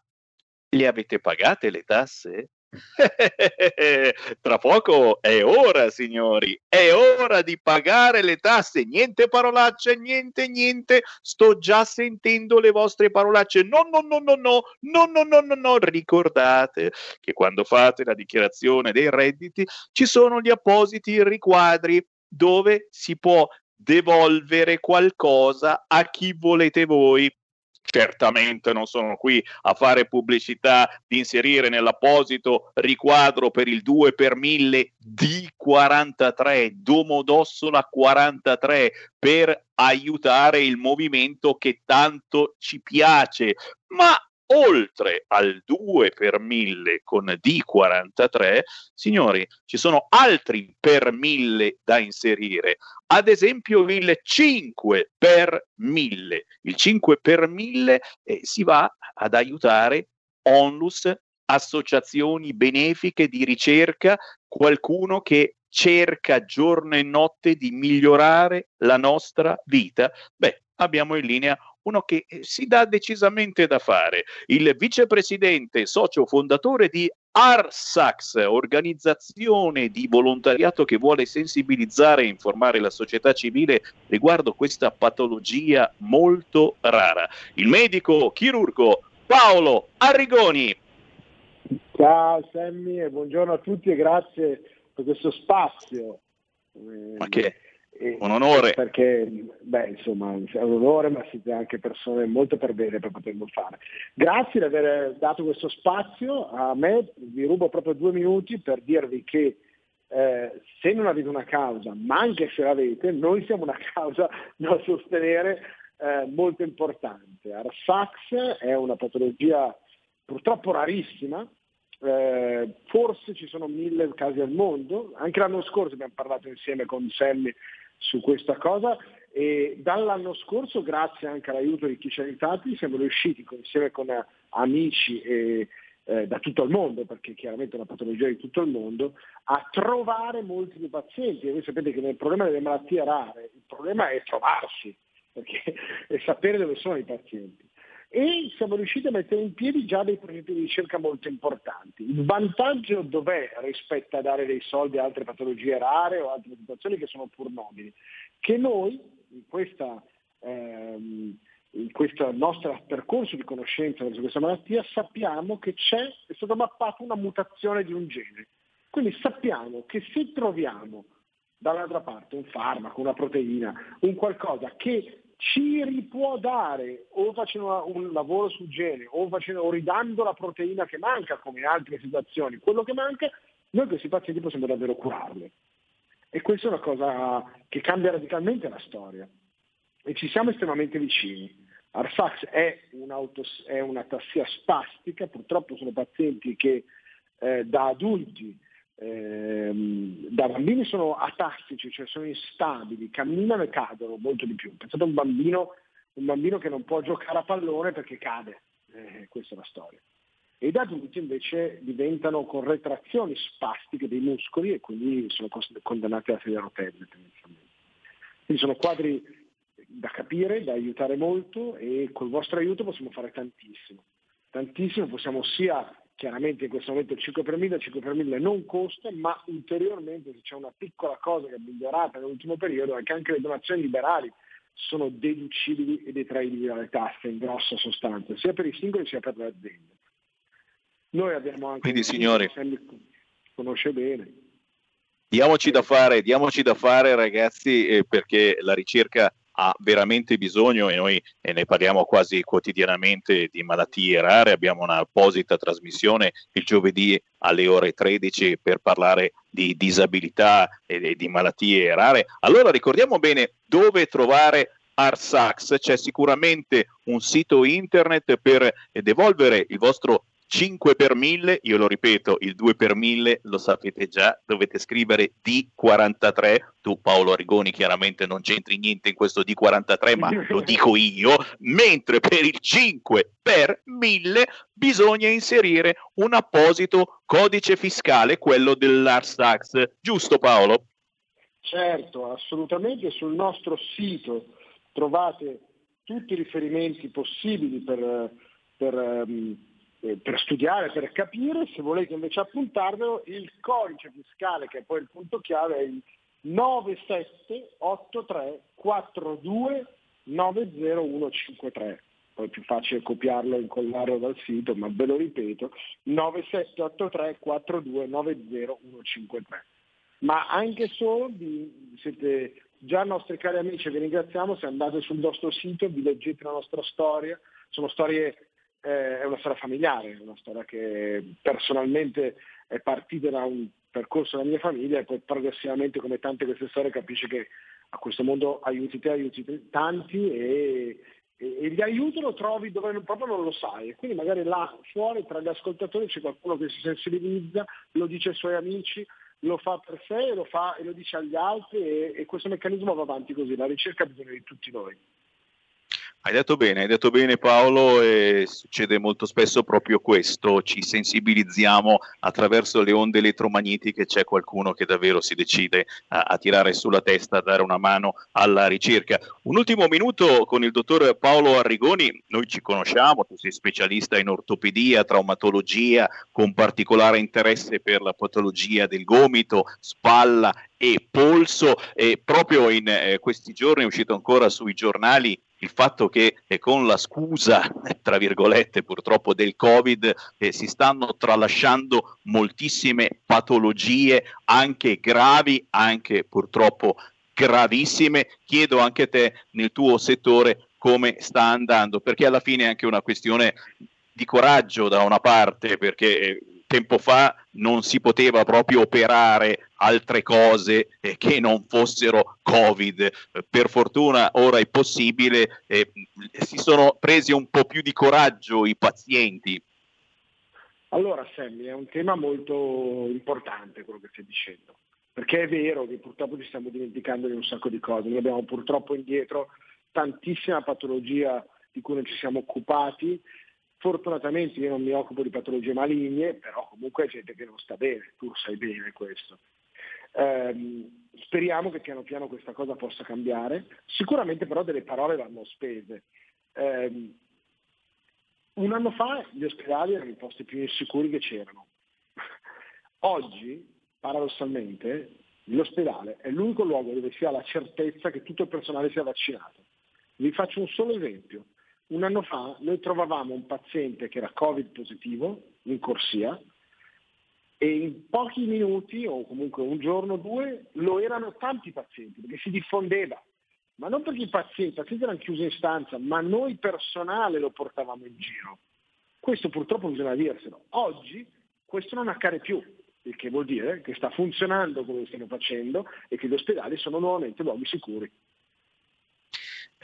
le avete pagate le tasse? (laughs) Tra poco è ora, signori, è ora di pagare le tasse. Niente parolacce, niente, niente. Sto già sentendo le vostre parolacce. No, no, no, no, no, no, no, no, no, no. Ricordate che quando fate la dichiarazione dei redditi ci sono gli appositi riquadri dove si può devolvere qualcosa a chi volete voi certamente non sono qui a fare pubblicità di inserire nell'apposito riquadro per il 2 per 1000 D43 Domodossola 43 per aiutare il movimento che tanto ci piace. Ma oltre al 2 per 1000 con D43, signori, ci sono altri per 1000 da inserire. Ad esempio il 5 per 1000. Il 5 per 1000 eh, si va ad aiutare onlus, associazioni benefiche di ricerca, qualcuno che cerca giorno e notte di migliorare la nostra vita. Beh, abbiamo in linea uno che eh, si dà decisamente da fare, il vicepresidente socio fondatore di Arsax, organizzazione di volontariato che vuole sensibilizzare e informare la società civile riguardo questa patologia molto rara. Il medico chirurgo Paolo Arrigoni. Ciao Sammy e buongiorno a tutti e grazie per questo spazio. Ma che un onore. Perché, beh, insomma, è un onore, ma siete anche persone molto per bene per poterlo fare. Grazie di aver dato questo spazio a me, vi rubo proprio due minuti per dirvi che eh, se non avete una causa, ma anche se l'avete, noi siamo una (laughs) causa da sostenere eh, molto importante. Arsax è una patologia purtroppo rarissima, eh, forse ci sono mille casi al mondo, anche l'anno scorso abbiamo parlato insieme con Sammy su questa cosa e dall'anno scorso, grazie anche all'aiuto di chi ci ha aiutati, siamo riusciti insieme con amici e, eh, da tutto il mondo, perché chiaramente è una patologia di tutto il mondo, a trovare molti più pazienti. E voi sapete che nel problema delle malattie rare il problema è trovarsi, perché (laughs) è sapere dove sono i pazienti e siamo riusciti a mettere in piedi già dei progetti di ricerca molto importanti. Il vantaggio dov'è rispetto a dare dei soldi a altre patologie rare o altre situazioni che sono pur nobili? Che noi in questa ehm, in questo nostro percorso di conoscenza verso questa malattia sappiamo che c'è, è stata mappata una mutazione di un gene. Quindi sappiamo che se troviamo dall'altra parte un farmaco, una proteina, un qualcosa che ci ripuò dare o facendo un lavoro sul gene o, facendo, o ridando la proteina che manca come in altre situazioni, quello che manca, noi questi pazienti possiamo davvero curarli. E questa è una cosa che cambia radicalmente la storia. E ci siamo estremamente vicini. Arfax è, è una tassia spastica, purtroppo sono pazienti che eh, da adulti ehm, da bambini sono atassici, cioè sono instabili, camminano e cadono molto di più. Pensate a un bambino, un bambino che non può giocare a pallone perché cade, eh, questa è la storia. E da adulti invece diventano con retrazioni spastiche dei muscoli e quindi sono condannati a sedere a rotelle tendenzialmente. Quindi sono quadri da capire, da aiutare molto e col vostro aiuto possiamo fare tantissimo. Tantissimo possiamo sia chiaramente in questo momento il 5 per 1000, il 5 per 1000 non costa, ma ulteriormente se c'è una piccola cosa che è migliorata nell'ultimo periodo è che anche le donazioni liberali sono deducibili e detraibili dalle tasse in grossa sostanza, sia per i singoli sia per le aziende. Noi abbiamo anche Quindi signori, conosce bene. Diamoci da fare, diamoci da fare ragazzi, eh, perché la ricerca ha veramente bisogno e noi e ne parliamo quasi quotidianamente di malattie rare, abbiamo un'apposita trasmissione il giovedì alle ore 13 per parlare di disabilità e di malattie rare. Allora ricordiamo bene dove trovare Arsax, c'è sicuramente un sito internet per devolvere il vostro 5 per 1000, io lo ripeto, il 2 per 1000 lo sapete già, dovete scrivere D43, tu Paolo Arrigoni chiaramente non c'entri niente in questo D43, ma lo (laughs) dico io, mentre per il 5 per 1000 bisogna inserire un apposito codice fiscale, quello dell'Ars Tax, giusto Paolo? Certo, assolutamente, sul nostro sito trovate tutti i riferimenti possibili per, per um, eh, per studiare, per capire, se volete invece appuntarvelo, il codice fiscale, che è poi il punto chiave, è il 978342900153. Poi è più facile copiarlo e incollarlo dal sito, ma ve lo ripeto, 978342900153. Ma anche solo siete già nostri cari amici, vi ringraziamo, se andate sul nostro sito, vi leggete la nostra storia, sono storie, eh, è una storia familiare, una storia che personalmente è partita da un percorso della mia famiglia e poi progressivamente come tante queste storie capisce che a questo mondo aiuti te, aiuti tanti e, e, e gli aiuto lo trovi dove proprio non lo sai quindi magari là fuori tra gli ascoltatori c'è qualcuno che si sensibilizza, lo dice ai suoi amici, lo fa per sé lo, fa, e lo dice agli altri e, e questo meccanismo va avanti così, la ricerca ha bisogno di tutti noi. Hai detto bene, hai detto bene Paolo e succede molto spesso proprio questo, ci sensibilizziamo attraverso le onde elettromagnetiche, c'è qualcuno che davvero si decide a, a, tirare sulla testa, a dare una mano alla ricerca. Un ultimo minuto con il dottor Paolo Arrigoni, noi ci conosciamo, tu sei specialista in ortopedia, traumatologia, con particolare interesse per la patologia del gomito, spalla e polso. E proprio in eh, questi giorni è uscito ancora sui giornali il fatto che eh, con la scusa, (laughs) tra virgolette, purtroppo del Covid, eh, si stanno tralasciando moltissime patologie, anche gravi, anche purtroppo gravissime. Chiedo anche a te nel tuo settore come sta andando, perché alla fine è anche una questione di coraggio da una parte, perché eh, tempo fa non si poteva proprio operare altre cose eh, che non fossero Covid. Per fortuna ora è possibile, eh, si sono presi un po' più di coraggio i pazienti. Allora Sammy, è un tema molto importante quello che stai dicendo, perché è vero che purtroppo ci stiamo dimenticando di un sacco di cose, noi abbiamo purtroppo indietro tantissima patologia di cui non ci siamo occupati Fortunatamente io non mi occupo di patologie maligne, però comunque è gente che non sta bene, tu sai bene questo. Eh, speriamo che piano piano questa cosa possa cambiare. Sicuramente però delle parole vanno spese. Eh, un anno fa gli ospedali erano i posti più insicuri che c'erano. Oggi, paradossalmente, l'ospedale è l'unico luogo dove si ha la certezza che tutto il personale sia vaccinato. Vi faccio un solo esempio un anno fa noi trovavamo un paziente che era Covid positivo in corsia e in pochi minuti o comunque un giorno o due lo erano tanti pazienti perché si diffondeva. Ma non perché i pazienti, i pazienti erano chiusi in stanza, ma noi personale lo portavamo in giro. Questo purtroppo bisogna dirselo. Oggi questo non accade più, il che vuol dire che sta funzionando come stiamo facendo e che gli ospedali sono nuovamente luoghi sicuri.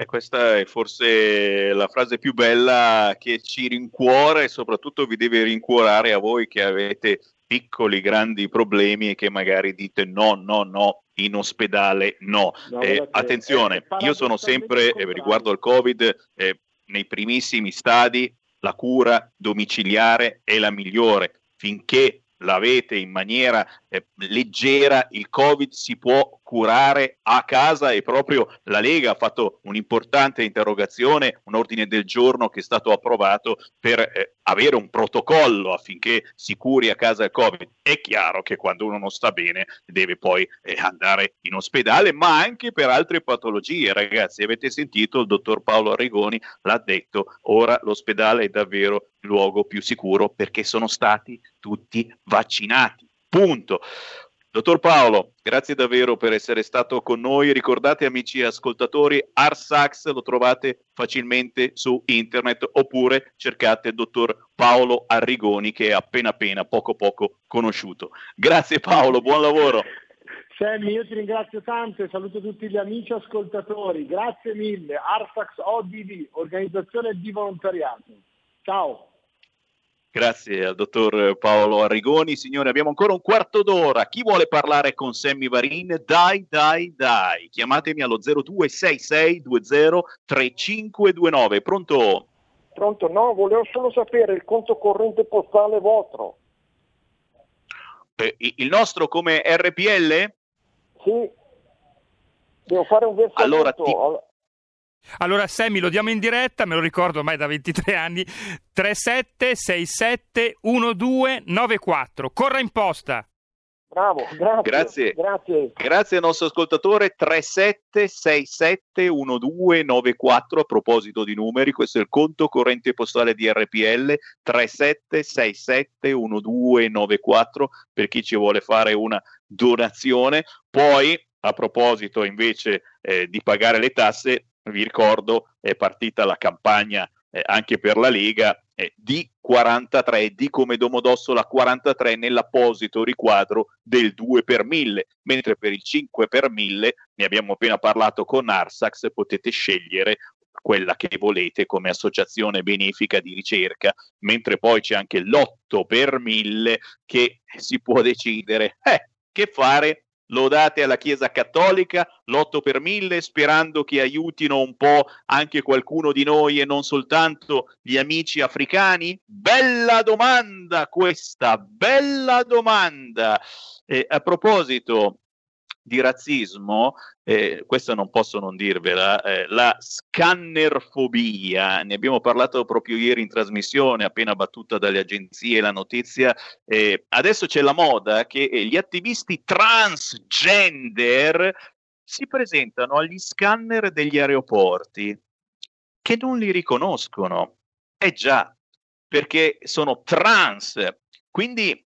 E questa è forse la frase più bella che ci rincuora e soprattutto vi deve rincuorare a voi che avete piccoli, grandi problemi e che magari dite no, no, no, in ospedale no. no eh, attenzione, io sono sempre, eh, riguardo al Covid, eh, nei primissimi stadi, la cura domiciliare è la migliore. Finché l'avete in maniera eh, leggera, il Covid si può curare a casa e proprio la Lega ha fatto un'importante interrogazione, un ordine del giorno che è stato approvato per eh, avere un protocollo affinché si curi a casa il Covid. È chiaro che quando uno non sta bene deve poi eh, andare in ospedale, ma anche per altre patologie. Ragazzi, avete sentito il dottor Paolo Arrigoni l'ha detto, ora l'ospedale è davvero il luogo più sicuro perché sono stati tutti vaccinati. Punto. Dottor Paolo, grazie davvero per essere stato con noi. Ricordate, amici ascoltatori, Arsax lo trovate facilmente su internet oppure cercate il dottor Paolo Arrigoni che è appena appena, poco poco conosciuto. Grazie Paolo, buon lavoro. Sammy, io ti ringrazio tanto e saluto tutti gli amici ascoltatori. Grazie mille. Arsax ODV, organizzazione di volontariato. Ciao. Grazie al dottor Paolo Arrigoni. Signore, abbiamo ancora un quarto d'ora. Chi vuole parlare con Sammy Varin? Dai, dai, dai. Chiamatemi allo 0266203529. Pronto? Pronto? No, volevo solo sapere il conto corrente postale vostro. Eh, il nostro come RPL? Sì. Devo fare un versamento. Allora, ti... Allora, Sammy, lo diamo in diretta, me lo ricordo ormai da 23 anni. 37671294. Corra in posta. Bravo, grazie. Grazie, grazie. grazie al nostro ascoltatore 37671294 a proposito di numeri, questo è il conto corrente postale di RPL 37671294 per chi ci vuole fare una donazione. Poi a proposito invece eh, di pagare le tasse, vi ricordo è partita la campagna eh, anche per la Lega eh, di 43, di come Domodossola 43 nell'apposito riquadro del 2 per 1000, mentre per il 5 per 1000 ne abbiamo appena parlato con Arsax, potete scegliere quella che volete come associazione benefica di ricerca, mentre poi c'è anche l'8 per 1000 che si può decidere eh, che fare lo date alla Chiesa Cattolica, l'8 per 1000, sperando che aiutino un po' anche qualcuno di noi e non soltanto gli amici africani? Bella domanda questa, bella domanda. Eh, a proposito, di razzismo, eh, questo non posso non dirvela, eh, la scannerfobia, ne abbiamo parlato proprio ieri in trasmissione, appena battuta dalle agenzie la notizia, eh, adesso c'è la moda che gli attivisti transgender si presentano agli scanner degli aeroporti che non li riconoscono. Eh già, perché sono trans, quindi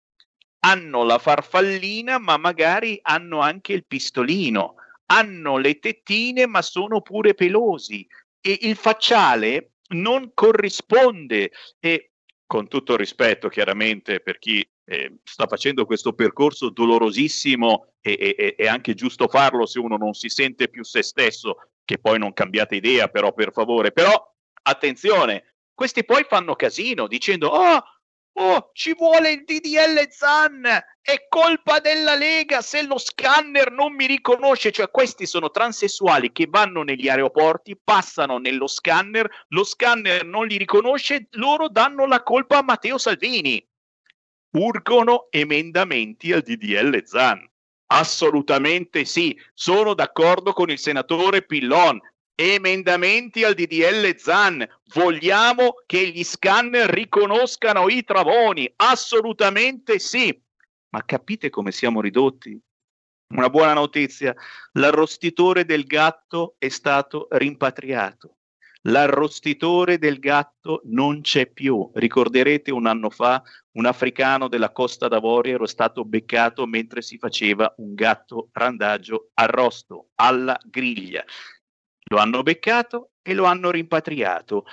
hanno la farfallina, ma magari hanno anche il pistolino, hanno le tettine, ma sono pure pelosi. E il facciale non corrisponde. E con tutto rispetto chiaramente per chi eh, sta facendo questo percorso dolorosissimo e, e anche giusto farlo se uno non si sente più se stesso, che poi non cambiate idea però per favore, però attenzione, questi poi fanno casino dicendo oh Oh, ci vuole il DDL Zan! È colpa della Lega se lo scanner non mi riconosce. Cioè, questi sono transessuali che vanno negli aeroporti, passano nello scanner, lo scanner non li riconosce, loro danno la colpa a Matteo Salvini. Urgono emendamenti al DDL Zan. Assolutamente sì, sono d'accordo con il senatore Pillon emendamenti al DDL ZAN. Vogliamo che gli scanner riconoscano i travoni? Assolutamente sì. Ma capite come siamo ridotti? Una buona notizia, l'arrostitore del gatto è stato rimpatriato. L'arrostitore del gatto non c'è più. Ricorderete un anno fa un africano della Costa d'Avorio era stato beccato mentre si faceva un gatto randagio arrosto alla griglia. Lo hanno beccato e lo hanno rimpatriato.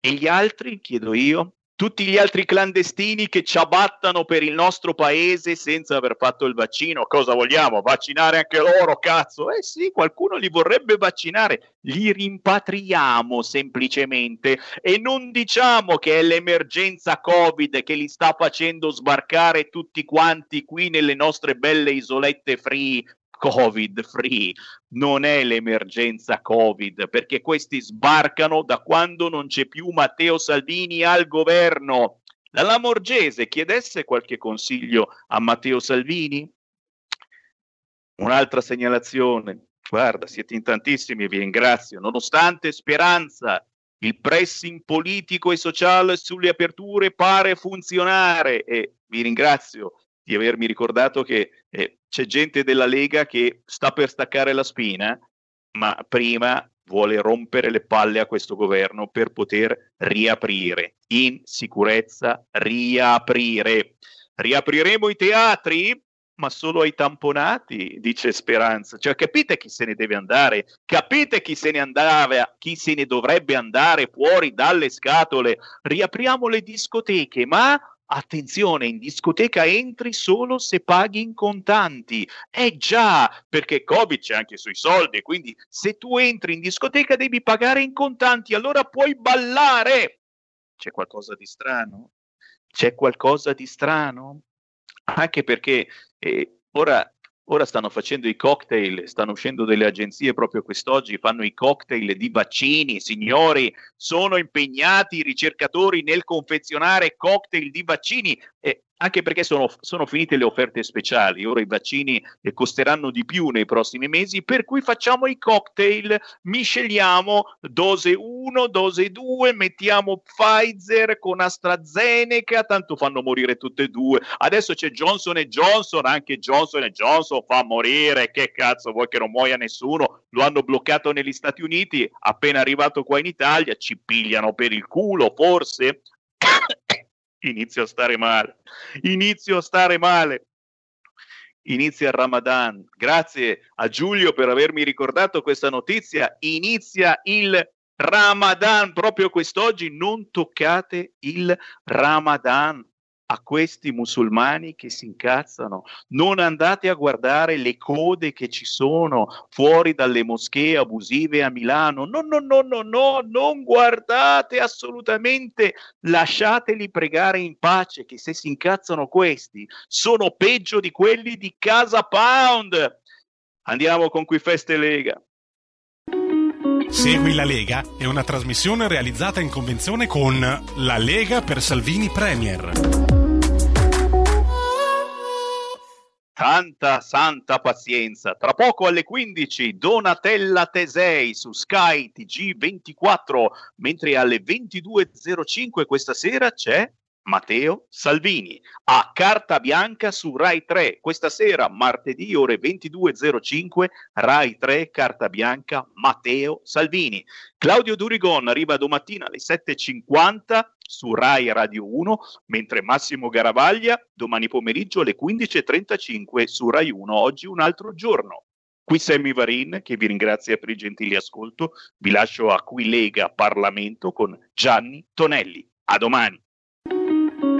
E gli altri, chiedo io, tutti gli altri clandestini che ci abbattano per il nostro paese senza aver fatto il vaccino, cosa vogliamo? Vaccinare anche loro, cazzo? Eh sì, qualcuno li vorrebbe vaccinare, li rimpatriamo semplicemente e non diciamo che è l'emergenza Covid che li sta facendo sbarcare tutti quanti qui nelle nostre belle isolette free Covid free, non è l'emergenza Covid, perché questi sbarcano da quando non c'è più Matteo Salvini al governo. La Lamorgese chiedesse qualche consiglio a Matteo Salvini? Un'altra segnalazione, guarda, siete in tantissimi, vi ringrazio. Nonostante speranza, il pressing politico e sociale sulle aperture pare funzionare e vi ringrazio di avermi ricordato che eh, c'è gente della Lega che sta per staccare la spina, ma prima vuole rompere le palle a questo governo per poter riaprire in sicurezza, riaprire. Riapriremo i teatri? Ma solo ai tamponati, dice Speranza. Cioè, capite chi se ne deve andare? Capite chi se ne andava, chi se ne dovrebbe andare fuori dalle scatole? Riapriamo le discoteche, ma Attenzione, in discoteca entri solo se paghi in contanti. Eh già, perché Covid c'è anche sui soldi, quindi se tu entri in discoteca devi pagare in contanti, allora puoi ballare. C'è qualcosa di strano? C'è qualcosa di strano? Anche perché eh, ora Ora stanno facendo i cocktail, stanno uscendo delle agenzie proprio quest'oggi, fanno i cocktail di vaccini, signori, sono impegnati i ricercatori nel confezionare cocktail di vaccini. E anche perché sono, sono, finite le offerte speciali, ora i vaccini costeranno di più nei prossimi mesi, per cui facciamo i cocktail, misceliamo dose 1, dose 2, mettiamo Pfizer con AstraZeneca, tanto fanno morire tutte e due. Adesso c'è Johnson Johnson, anche Johnson Johnson fa morire, che cazzo vuoi che non muoia nessuno? Lo hanno bloccato negli Stati Uniti, appena arrivato qua in Italia ci pigliano per il culo, forse inizio a stare male, inizio a stare male. inizia il Ramadan. Grazie a Giulio per avermi ricordato questa notizia. Inizia il Ramadan proprio quest'oggi. Non toccate il Ramadan a questi musulmani che si incazzano. Non andate a guardare le code che ci sono fuori dalle moschee abusive a Milano. No, no, no, no, no, non guardate assolutamente. Lasciateli pregare in pace che se si incazzano questi sono peggio di quelli di Casa Pound. Andiamo con qui Feste Lega. Segui la Lega è una trasmissione realizzata in convenzione con La Lega per Salvini Premier. Tanta santa pazienza. Tra poco alle 15 Donatella Tesei su Sky TG24, mentre alle 22.05 questa sera c'è Matteo Salvini a carta bianca su Rai 3 questa sera martedì ore 22.05 Rai 3 carta bianca Matteo Salvini. Claudio Durigon arriva domattina alle 7.50 su Rai Radio 1 mentre Massimo Garavaglia domani pomeriggio alle 15.35 su Rai 1 oggi un altro giorno. Qui Sammy Varin che vi ringrazia per il gentile ascolto. Vi lascio a Qui Lega Parlamento con Gianni Tonelli. A domani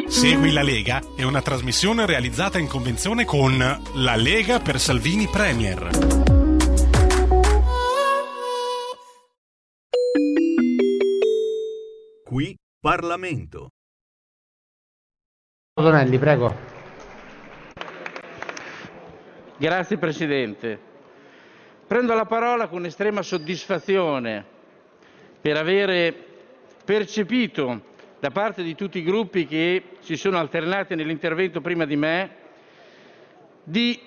Segui la Lega è una trasmissione realizzata in convenzione con La Lega per Salvini Premier. Qui Parlamento. Donelli, prego. Grazie Presidente. Prendo la parola con estrema soddisfazione per avere percepito da parte di tutti i gruppi che si sono alternati nell'intervento prima di me di,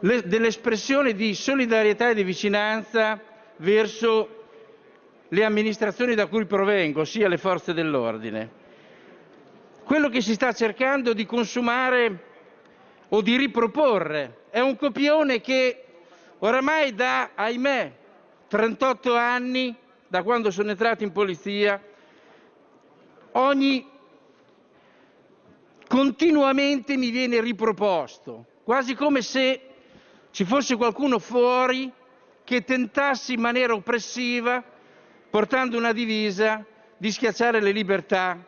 le, dell'espressione di solidarietà e di vicinanza verso le amministrazioni da cui provengo, ossia le forze dell'ordine. Quello che si sta cercando di consumare o di riproporre è un copione che oramai da, ahimè, 38 anni, da quando sono entrato in polizia, continuamente mi viene riproposto, quasi come se ci fosse qualcuno fuori che tentasse in maniera oppressiva, portando una divisa, di schiacciare le libertà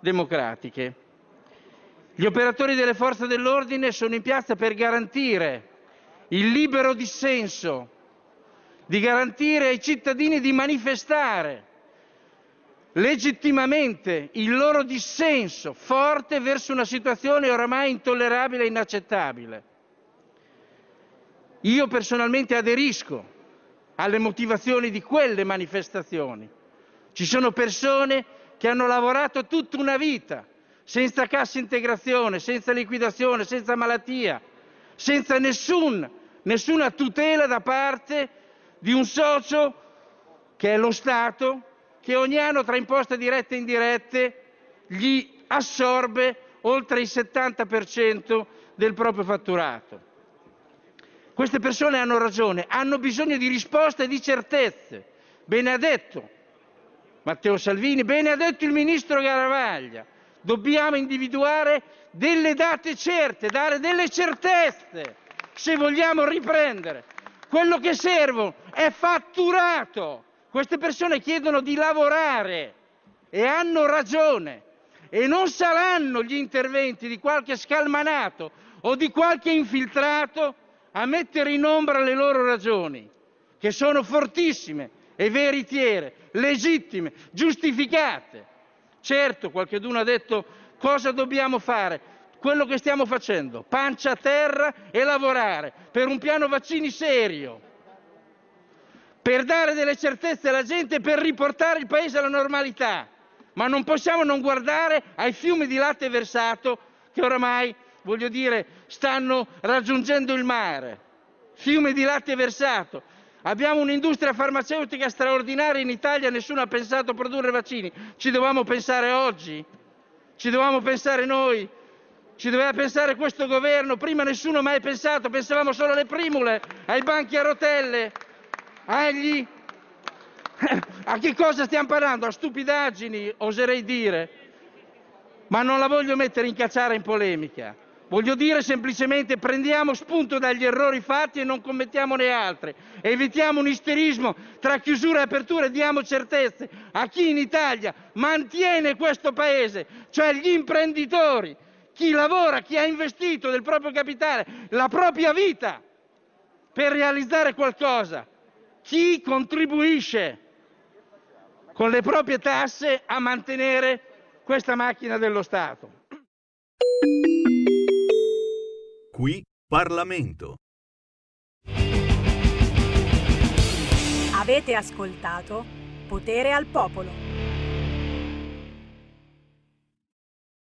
democratiche. Gli operatori delle forze dell'ordine sono in piazza per garantire il libero dissenso, di garantire ai cittadini di manifestare legittimamente il loro dissenso forte verso una situazione oramai intollerabile e inaccettabile. Io personalmente aderisco alle motivazioni di quelle manifestazioni. Ci sono persone che hanno lavorato tutta una vita senza cassa integrazione, senza liquidazione, senza malattia, senza nessun, nessuna tutela da parte di un socio che è lo Stato che ogni anno tra imposte dirette e indirette gli assorbe oltre il 70% del proprio fatturato. Queste persone hanno ragione, hanno bisogno di risposte e di certezze. Bene ha detto Matteo Salvini, bene ha detto il ministro Garavaglia. Dobbiamo individuare delle date certe, dare delle certezze se vogliamo riprendere. Quello che serve è fatturato, queste persone chiedono di lavorare e hanno ragione e non saranno gli interventi di qualche scalmanato o di qualche infiltrato a mettere in ombra le loro ragioni, che sono fortissime e veritiere, legittime, giustificate. Certo, qualcuno ha detto cosa dobbiamo fare. Quello che stiamo facendo, pancia a terra e lavorare per un piano vaccini serio per dare delle certezze alla gente, per riportare il Paese alla normalità. Ma non possiamo non guardare ai fiumi di latte versato che oramai, voglio dire, stanno raggiungendo il mare. Fiume di latte versato. Abbiamo un'industria farmaceutica straordinaria in Italia, nessuno ha pensato a produrre vaccini. Ci dovevamo pensare oggi? Ci dovevamo pensare noi? Ci doveva pensare questo governo? Prima nessuno mai pensato, pensavamo solo alle primule, ai banchi a rotelle agli... (laughs) A che cosa stiamo parlando? A stupidaggini, oserei dire. Ma non la voglio mettere in cacciare in polemica. Voglio dire semplicemente prendiamo spunto dagli errori fatti e non commettiamone altri. Evitiamo un isterismo tra chiusura e apertura e diamo certezze a chi in Italia mantiene questo paese, cioè gli imprenditori, chi lavora, chi ha investito del proprio capitale, la propria vita per realizzare qualcosa, chi contribuisce con le proprie tasse a mantenere questa macchina dello Stato. Qui Parlamento. Avete ascoltato Potere al Popolo.